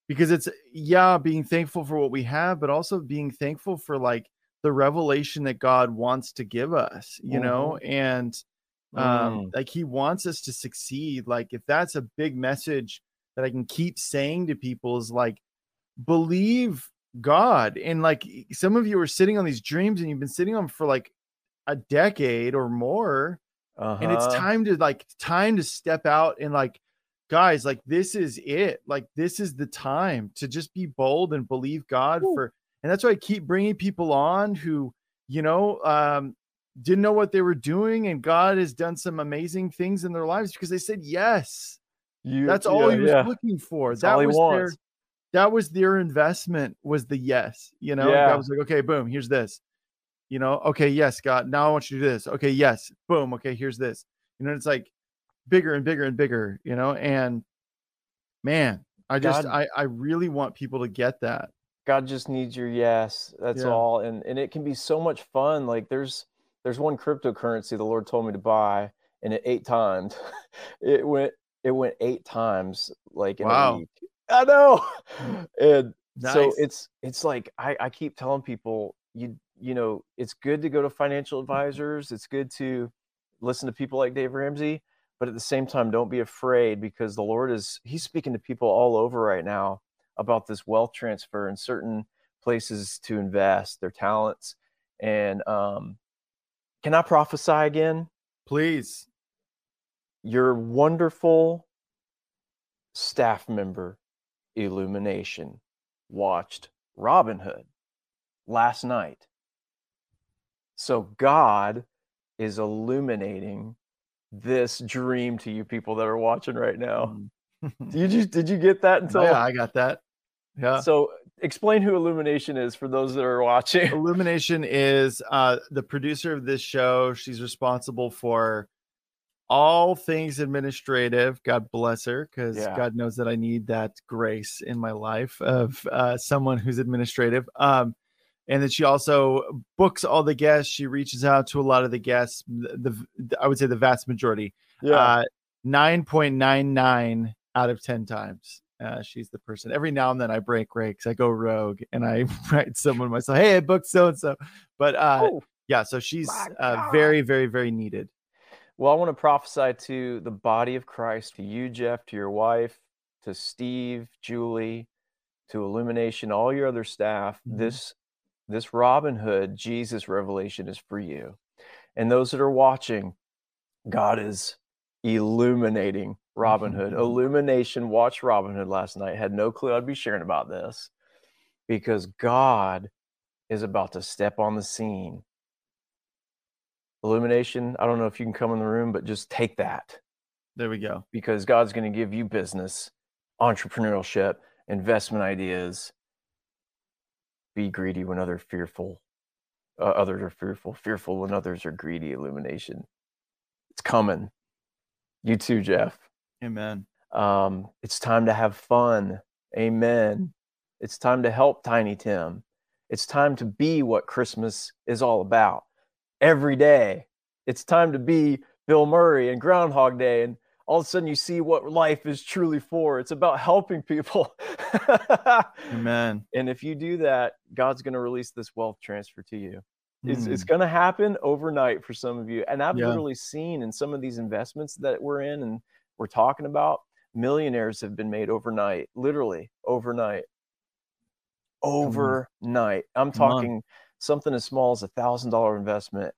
because it's yeah being thankful for what we have but also being thankful for like the revelation that god wants to give us you know and um
Mm.
like he wants us to succeed like if that's a big message that i can keep saying to people is like believe god and like some of you are sitting on these dreams and you've been sitting on for like a decade or more and it's
Uh-huh.
time to like time to step out and like guys like this is it like this is the time to just be bold and believe god
Woo.
for and that's why i keep bringing people on who you know um didn't know what they were doing and god has done some amazing things in their lives because they said yes
You-
that's all
yeah,
he was
yeah.
looking for
That's
that
all he
was their that was their investment was the yes you know
Yeah.
god was like okay boom here's this you know okay yes god now i want you to do this okay yes boom okay here's this you know it's like bigger and bigger and bigger you know and man i just
God-
i i really want people to get that
God just needs your yes. That's
Yeah.
all. And and it can be so much fun. Like there's there's one cryptocurrency the Lord told me to buy and it eight times. it went it went eight times like in
Wow.
a week. I know. And so it's it's like I, I keep telling people you you know it's good to go to financial advisors. It's good to listen to people like Dave Ramsey, but at the same time, don't be afraid because the Lord is He's speaking to people all over right now about this wealth transfer and certain places to invest their talents. And um, can I prophesy again?
please
Your wonderful staff member, Illumination, watched Robin Hood last night. So God is illuminating this dream to you people that are watching right now.
Mm.
Did you did you get that
Oh,
until
yeah i got that Yeah.
So explain who Illumination is for those that are watching.
Illumination is uh, the producer of this show. She's responsible for all things administrative. God bless her, because
Yeah.
God knows that I need that grace in my life of uh, someone who's administrative. Um, and then she also books all the guests. She reaches out to a lot of the guests. The, the I would say the vast majority. Uh, point nine nine out of ten times. Uh, she's the person. Every now and then I break ranks. I go rogue and I write someone myself. Hey, I booked so and so. But uh,
Oh,
yeah, so she's uh, very, very, very needed.
Well, I want to prophesy to the body of Christ, to you, Jeff, to your wife, to Steve, Julie, to Illumination, all your other staff.
Mhm.
This this Robin Hood Jesus revelation is for you. And those that are watching, God is illuminating Robin Hood.
Mhm.
Illumination watched Robin Hood last night. Had no clue I'd be sharing about this because God is about to step on the scene. Illumination, I don't know if you can come in the room, but just take that
There we go.
because God's going to give you business, entrepreneurship, investment ideas. Be greedy when others fearful. Uh, others are fearful. Fearful when others are greedy. Illumination. It's coming. You too, Jeff.
Amen.
Um, it's time to have fun. Amen. It's time to help Tiny Tim. It's time to be what Christmas is all about every day. It's time to be Bill Murray and Groundhog Day. And all of a sudden, you see what life is truly for. It's about helping people.
Amen.
and if you do that, God's going to release this wealth transfer to you. It's, it's
Mm.
going to happen overnight for some of you. And I've
Yeah.
literally seen in some of these investments that we're in and we're talking about, millionaires have been made overnight, literally overnight. Overnight. I'm talking something as small as a thousand dollar investment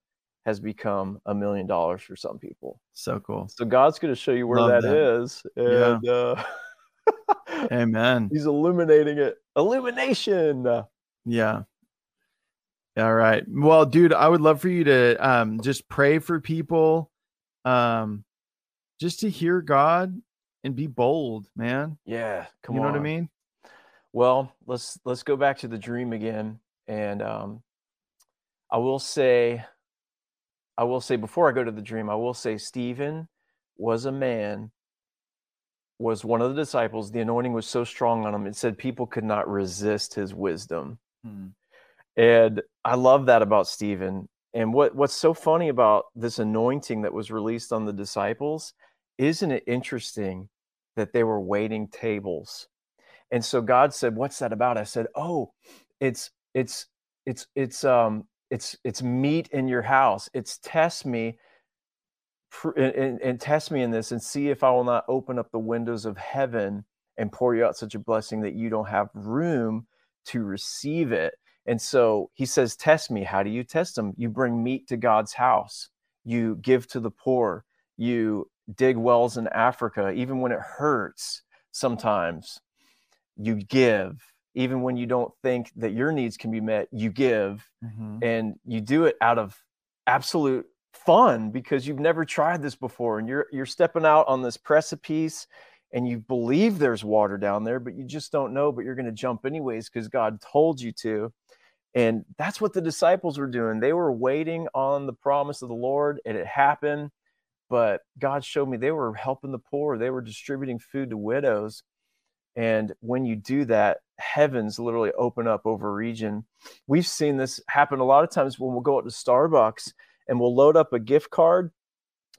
has become a million dollars for some people.
So cool.
So God's going to show you where
Love
that
that.
is, And uh,
Amen.
he's illuminating it. Illumination.
Yeah. All right. Well, dude, I would love for you to um just pray for people um just to hear God and be bold, man.
Yeah. Come
you know
on.
what I mean?
Well, let's let's go back to the dream again, and um, I will say, I will say before I go to the dream, I will say Stephen was a man, was one of the disciples. The anointing was so strong on him; it said people could not resist his wisdom,
Hmm.
and I love that about Stephen. And what what's so funny about this anointing that was released on the disciples? Isn't it interesting that they were waiting tables? and so god said what's that about i said oh it's it's it's it's um it's it's meat in your house it's test me and, and, test me in this and see if i will not open up the windows of heaven and pour you out such a blessing that you don't have room to receive it. And so he says test me. How do you test them? You bring meat to god's house. You give to the poor. You dig wells in africa. Even when it hurts sometimes you give even when you don't think that your needs can be met you give
Mhm.
and you do it out of absolute fun because you've never tried this before and you're you're stepping out on this precipice and you believe there's water down there but you just don't know but you're going to jump anyways because God told you to. And that's what the disciples were doing. They were waiting on the promise of the Lord and it happened but God showed me they were helping the poor. They were distributing food to widows and when you do that, heavens literally open up over a region. We've seen this happen a lot of times when we'll go out to Starbucks and we'll load up a gift card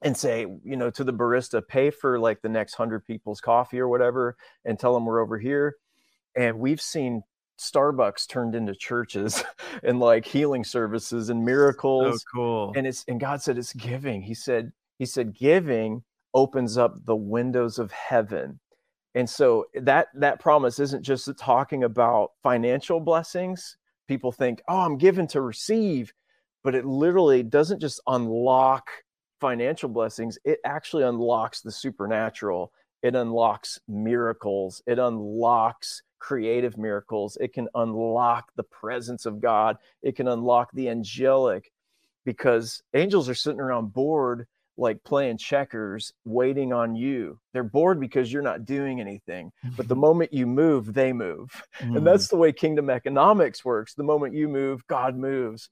and say, you know, to the barista, pay for like the next hundred people's coffee or whatever, and tell them we're over here. And we've seen Starbucks turned into churches and like healing services and
So
miracles
cool.
and it's and God said it's giving. He said he said giving opens up the windows of heaven. And so that that promise isn't just talking about financial blessings. People think, "Oh, I'm given to receive," but it literally doesn't just unlock financial blessings, it actually unlocks the supernatural. It unlocks miracles. It unlocks creative miracles. It can unlock the presence of God. It can unlock the angelic because angels are sitting around bored like playing checkers, waiting on you. They're bored because you're not doing anything. But the
Mm-hmm.
moment you move, they move.
Mm.
And that's the way kingdom economics works. The moment you move, God moves.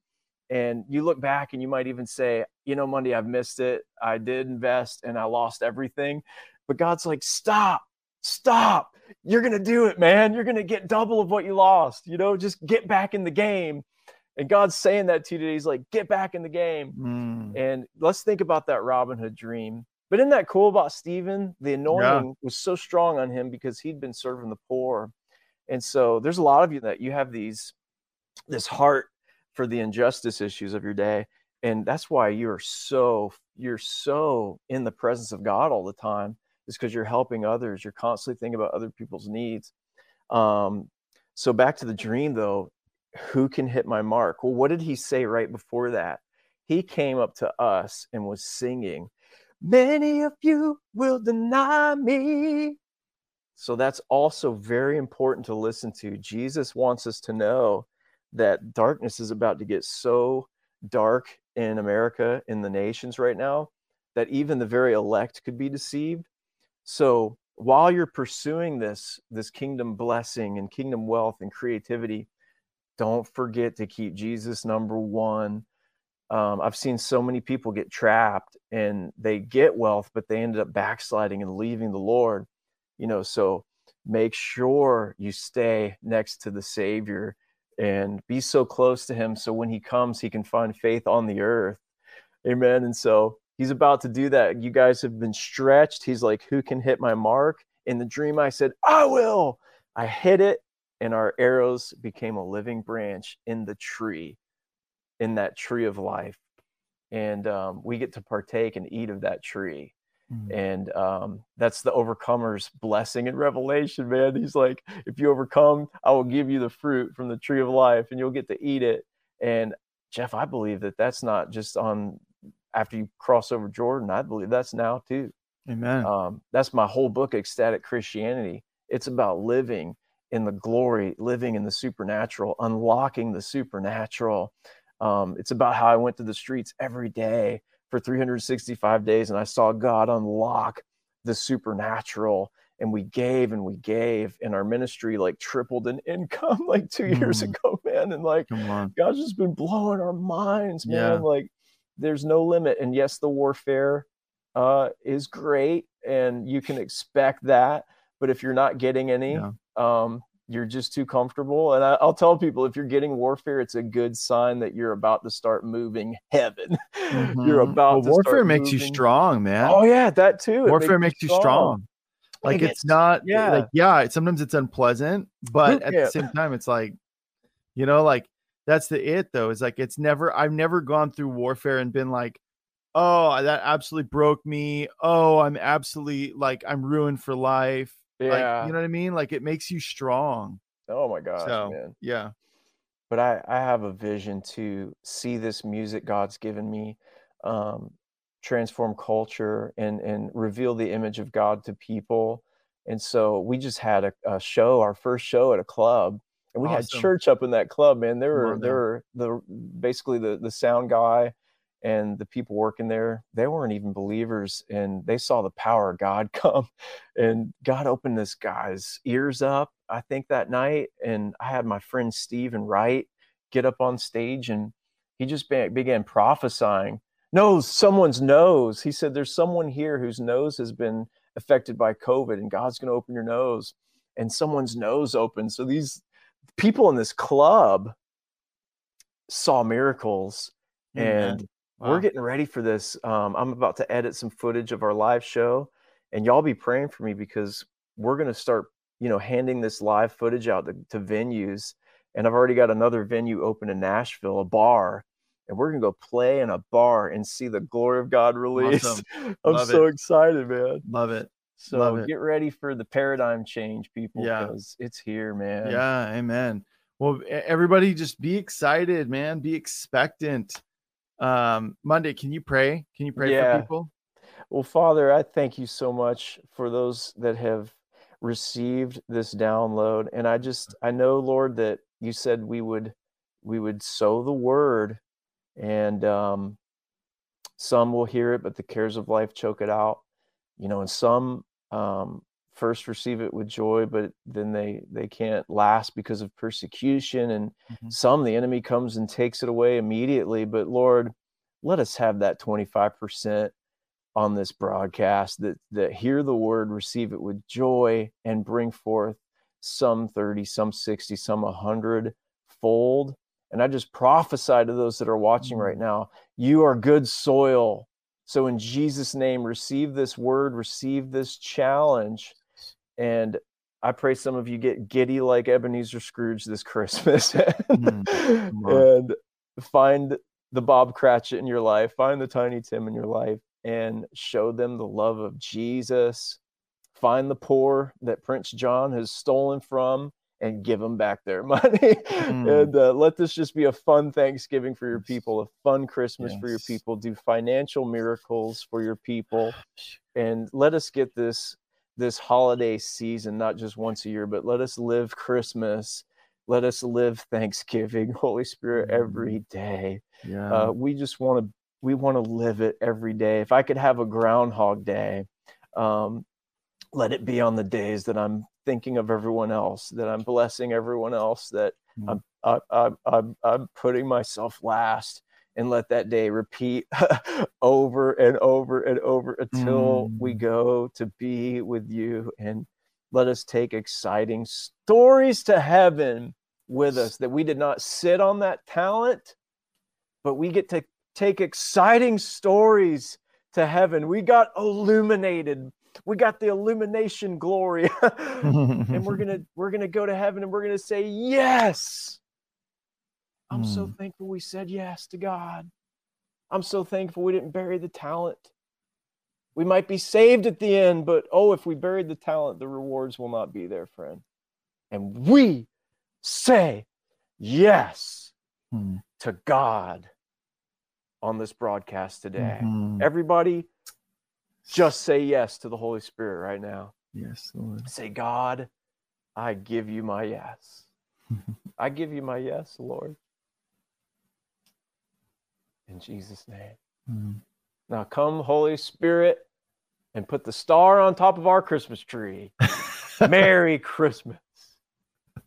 And you look back and you might even say, you know, Munday, I've missed it. I did invest and I lost everything. But God's like, stop, stop. You're going to do it, man. You're going to get double of what you lost. You know, just get back in the game. And God's saying that to you today. He's like, get back in the game.
Mm.
And let's think about that Robin Hood dream. But isn't that cool about Stephen? The anointing was so strong on him because he'd been serving the poor. And so there's a lot of you that you have these this heart for the injustice issues of your day. And that's why you're so you're so in the presence of God all the time, is because you're helping others. You're constantly thinking about other people's needs. Um, so back to the dream though, who can hit my mark? Well, what did he say right before that? He came up to us and was singing, Many of you will deny me. So that's also very important to listen to. Jesus wants us to know that darkness is about to get so dark in America, in the nations right now, that even the very elect could be deceived. So while you're pursuing this, this kingdom blessing and kingdom wealth and creativity, don't forget to keep Jesus number one. Um, I've seen so many people get trapped and they get wealth, but they ended up backsliding and leaving the Lord. You know, so make sure you stay next to the Savior and be so close to Him so when He comes, He can find faith on the earth. Amen. And so He's about to do that. You guys have been stretched. He's like, Who can hit my mark? In the dream, I said, I will. I hit it, and our arrows became a living branch in the tree, in that tree of life. And um, we get to partake and eat of that tree.
Mm.
And um, that's the overcomer's blessing and revelation, man. He's like, if you overcome, I will give you the fruit from the tree of life and you'll get to eat it. And Jeff, I believe that that's not just on after you cross over Jordan. I believe that's now too.
Amen.
Um, that's my whole book, Ecstatic Christianity. It's about living in the glory, living in the supernatural, unlocking the supernatural. Um, it's about how I went to the streets every day for 365 days and I saw God unlock the supernatural. And we gave and we gave, and our ministry like tripled in income like two years
Mm.
ago, man. And like, God's just been blowing our minds, man.
Yeah.
Like there's no limit. And yes, the warfare uh, is great, and you can expect that. But if you're not getting any,
Yeah.
um, you're just too comfortable. And I, I'll tell people if you're getting warfare, it's a good sign that you're about to start moving heaven. you're
Mhm.
about
Well,
to
warfare
start
makes you strong, man.
Oh yeah, that too. It
warfare makes you strong. Like
Like,
it's not
yeah.
like yeah, sometimes it's unpleasant, but at the same time it's like you know like that's the it though. It's like it's never I've never gone through warfare and been like oh that absolutely broke me. Oh, I'm absolutely like I'm ruined for life.
Yeah.
Like you know what I mean? Like it makes you strong.
oh my gosh,
so
man.
yeah.
but I, I have a vision to see this music God's given me um, transform culture and and reveal the image of God to people. And so we just had a, a show, our first show at a club, and we had church up in that club. Man, there were there were the basically the the sound guy and the people working there. They weren't even believers, and they saw the power of God come, and God opened this guy's ears up. I think that night, and I had my friend Stephen Wright get up on stage and he just be- began prophesying no someone's nose he said there's someone here whose nose has been affected by covid and god's going to open your nose and someone's nose opened so these people in this club saw miracles
Amen.
and
Wow.
we're getting ready for this um, i'm about to edit some footage of our live show and y'all be praying for me because we're going to start you know handing this live footage out to, to venues and i've already got another venue open in nashville a bar and we're going to go play in a bar and see the glory of god released
Awesome.
i'm
Love
so
it.
excited man
Love it.
so
Love it.
get ready for the paradigm change people
Yeah.
because it's here man
Yeah, amen. Well, everybody just be excited, man. Be expectant. Um, Munday, can you pray? Can you pray
Yeah.
for people?
Well, Father, I thank you so much for those that have received this download. And I just I know, Lord, that you said we would we would sow the word and um some will hear it but the cares of life choke it out you know and some um, first receive it with joy but then they they can't last because of persecution and mm-hmm. some the enemy comes and takes it away immediately but lord let us have that 25% on this broadcast that that hear the word receive it with joy and bring forth some 30 some 60 some 100 fold and i just prophesy to those that are watching right mm. now you are good soil so in jesus name receive this word receive this challenge and i pray some of you get giddy like ebenezer scrooge this christmas and, mm. and find the bob cratchit in your life find the tiny tim in your life and show them the love of Jesus. Find the poor that Prince John has stolen from and give them back their money. Mm. and uh, let this just be a fun Thanksgiving for your people, a fun Christmas yes. for your people. Do financial miracles for your people, and let us get this this holiday season not just once a year, but let us live Christmas. Let us live Thanksgiving, Holy Spirit, mm. every day. Yeah. Uh, we just want to we want to live it every day. If I could have a groundhog day, um, let it be on the days that I'm thinking of everyone else, that I'm blessing everyone else, that mm-hmm. I'm, I, I, I'm, I'm putting myself last, and let that day repeat over and over and over until mm. we go to be with you. And let us take exciting stories to heaven with us that we did not sit on that talent, but we get to take exciting stories to heaven. We got illuminated. We got the illumination glory. and we're going to we're going to go to heaven and we're going to say yes. I'm mm. so hmm. thankful we said yes to God. I'm so thankful we didn't bury the talent. We might be saved at the end, but oh, if we buried the talent, the rewards will not be there, friend. And we say yes hmm. to God on this broadcast today. Mm-hmm. Everybody, just say yes to the Holy Spirit right now.
Yes, Lord.
Say, God, I give you my yes. I give you my yes, Lord. In Jesus' name. Mm-hmm. Now come, Holy Spirit, and put the star on top of our Christmas tree. Merry Christmas.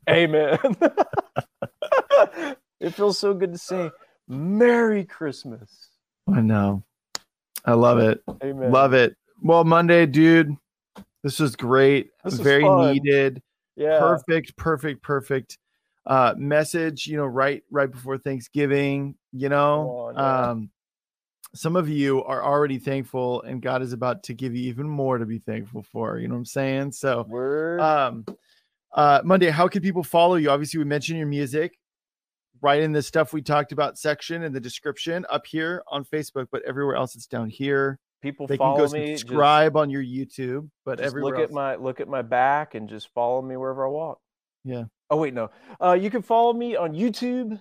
Amen. it feels so good to say Merry Christmas.
I know. I love it. Amen. Love it. Well, Munday, dude, this was great. This Very was needed. Yeah. Perfect, perfect, perfect uh message, you know, right right before Thanksgiving, you know. Yeah. Um some of you are already thankful and God is about to give you even more to be thankful for, you know what I'm saying? So,
Word.
um uh Munday, how can people follow you? Obviously, we mentioned your music right in the stuff we talked about section in the description up here on Facebook, but everywhere else it's down here.
People they follow
can go me. Subscribe just, on your YouTube, but everywhere
look else. at my look at my back and just follow me wherever I walk.
Yeah.
Oh wait, no. Uh, you can follow me on YouTube.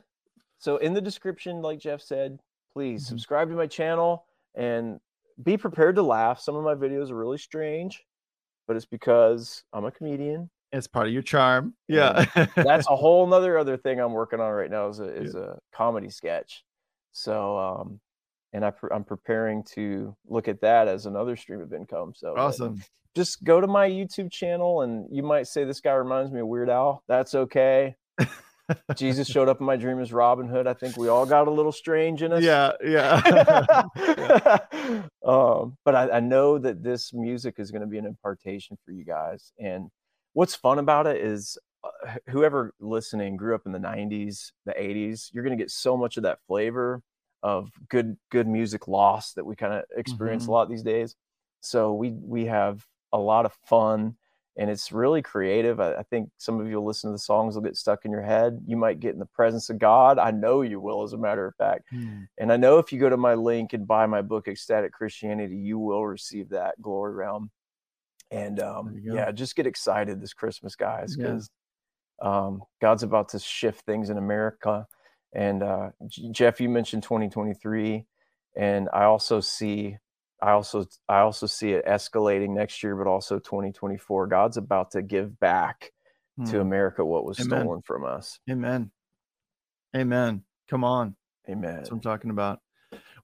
So in the description, like Jeff said, please mm-hmm. subscribe to my channel and be prepared to laugh. Some of my videos are really strange, but it's because I'm a comedian
it's part of your charm. Yeah.
that's a whole nother other thing I'm working on right now is a, is yeah. a comedy sketch. So, um, and I I'm preparing to look at that as another stream of income. So
awesome.
Just go to my YouTube channel and you might say this guy reminds me of Weird Al. That's okay. Jesus showed up in my dream as Robin Hood. I think we all got a little strange in us.
Yeah, yeah.
yeah. Um, but I, I know that this music is going to be an impartation for you guys. And what's fun about it is uh, whoever listening grew up in the 90s the 80s you're going to get so much of that flavor of good good music lost that we kind of experience mm-hmm. a lot these days so we we have a lot of fun and it's really creative I, I, think some of you will listen to the songs will get stuck in your head you might get in the presence of god i know you will as a matter of fact mm. and i know if you go to my link and buy my book ecstatic christianity you will receive that glory realm and um, yeah, just get excited this Christmas, guys, because yeah. um, God's about to shift things in America. And uh, Jeff, you mentioned 2023, and I also see, I also, I also see it escalating next year, but also 2024. God's about to give back hmm. to America what was Amen. stolen from us.
Amen. Amen. Come on.
Amen.
That's what I'm talking about.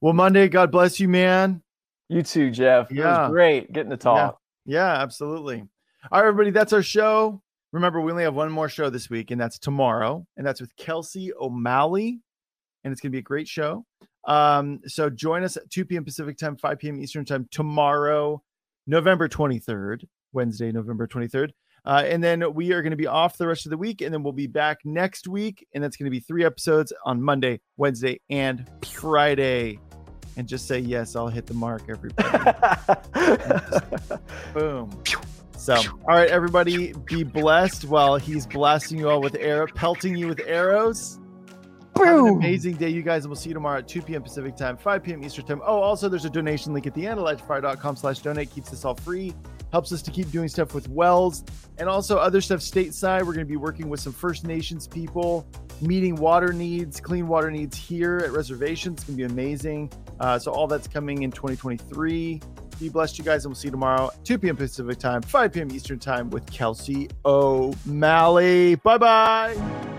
Well, Munday, God bless you, man.
You too, Jeff. Yeah. It was great getting to talk.
Yeah, yeah absolutely. All right, everybody, that's our show. Remember, we only have one more show this week, and that's tomorrow. And that's with Kelsey O'Malley. And it's going to be a great show. Um, so join us at 2 p.m. Pacific time, 5 p.m. Eastern time tomorrow, November 23rd, Wednesday, November 23rd. Uh, and then we are going to be off the rest of the week, and then we'll be back next week. And that's going to be three episodes on Monday, Wednesday, and Friday. And just say yes, I'll hit the mark, everybody. boom. So, all right, everybody, be blessed while he's blasting you all with arrow, pelting you with arrows. Have an amazing day, you guys, and we'll see you tomorrow at 2 p.m. Pacific time, 5 p.m. Eastern time. Oh, also, there's a donation link at the end, slash donate. Keeps this all free, helps us to keep doing stuff with Wells and also other stuff stateside. We're going to be working with some First Nations people, meeting water needs, clean water needs here at reservations. It's going to be amazing. Uh, so all that's coming in 2023. Be blessed, you guys, and we'll see you tomorrow, 2 p.m. Pacific time, 5 p.m. Eastern time with Kelsey O'Malley. Bye bye.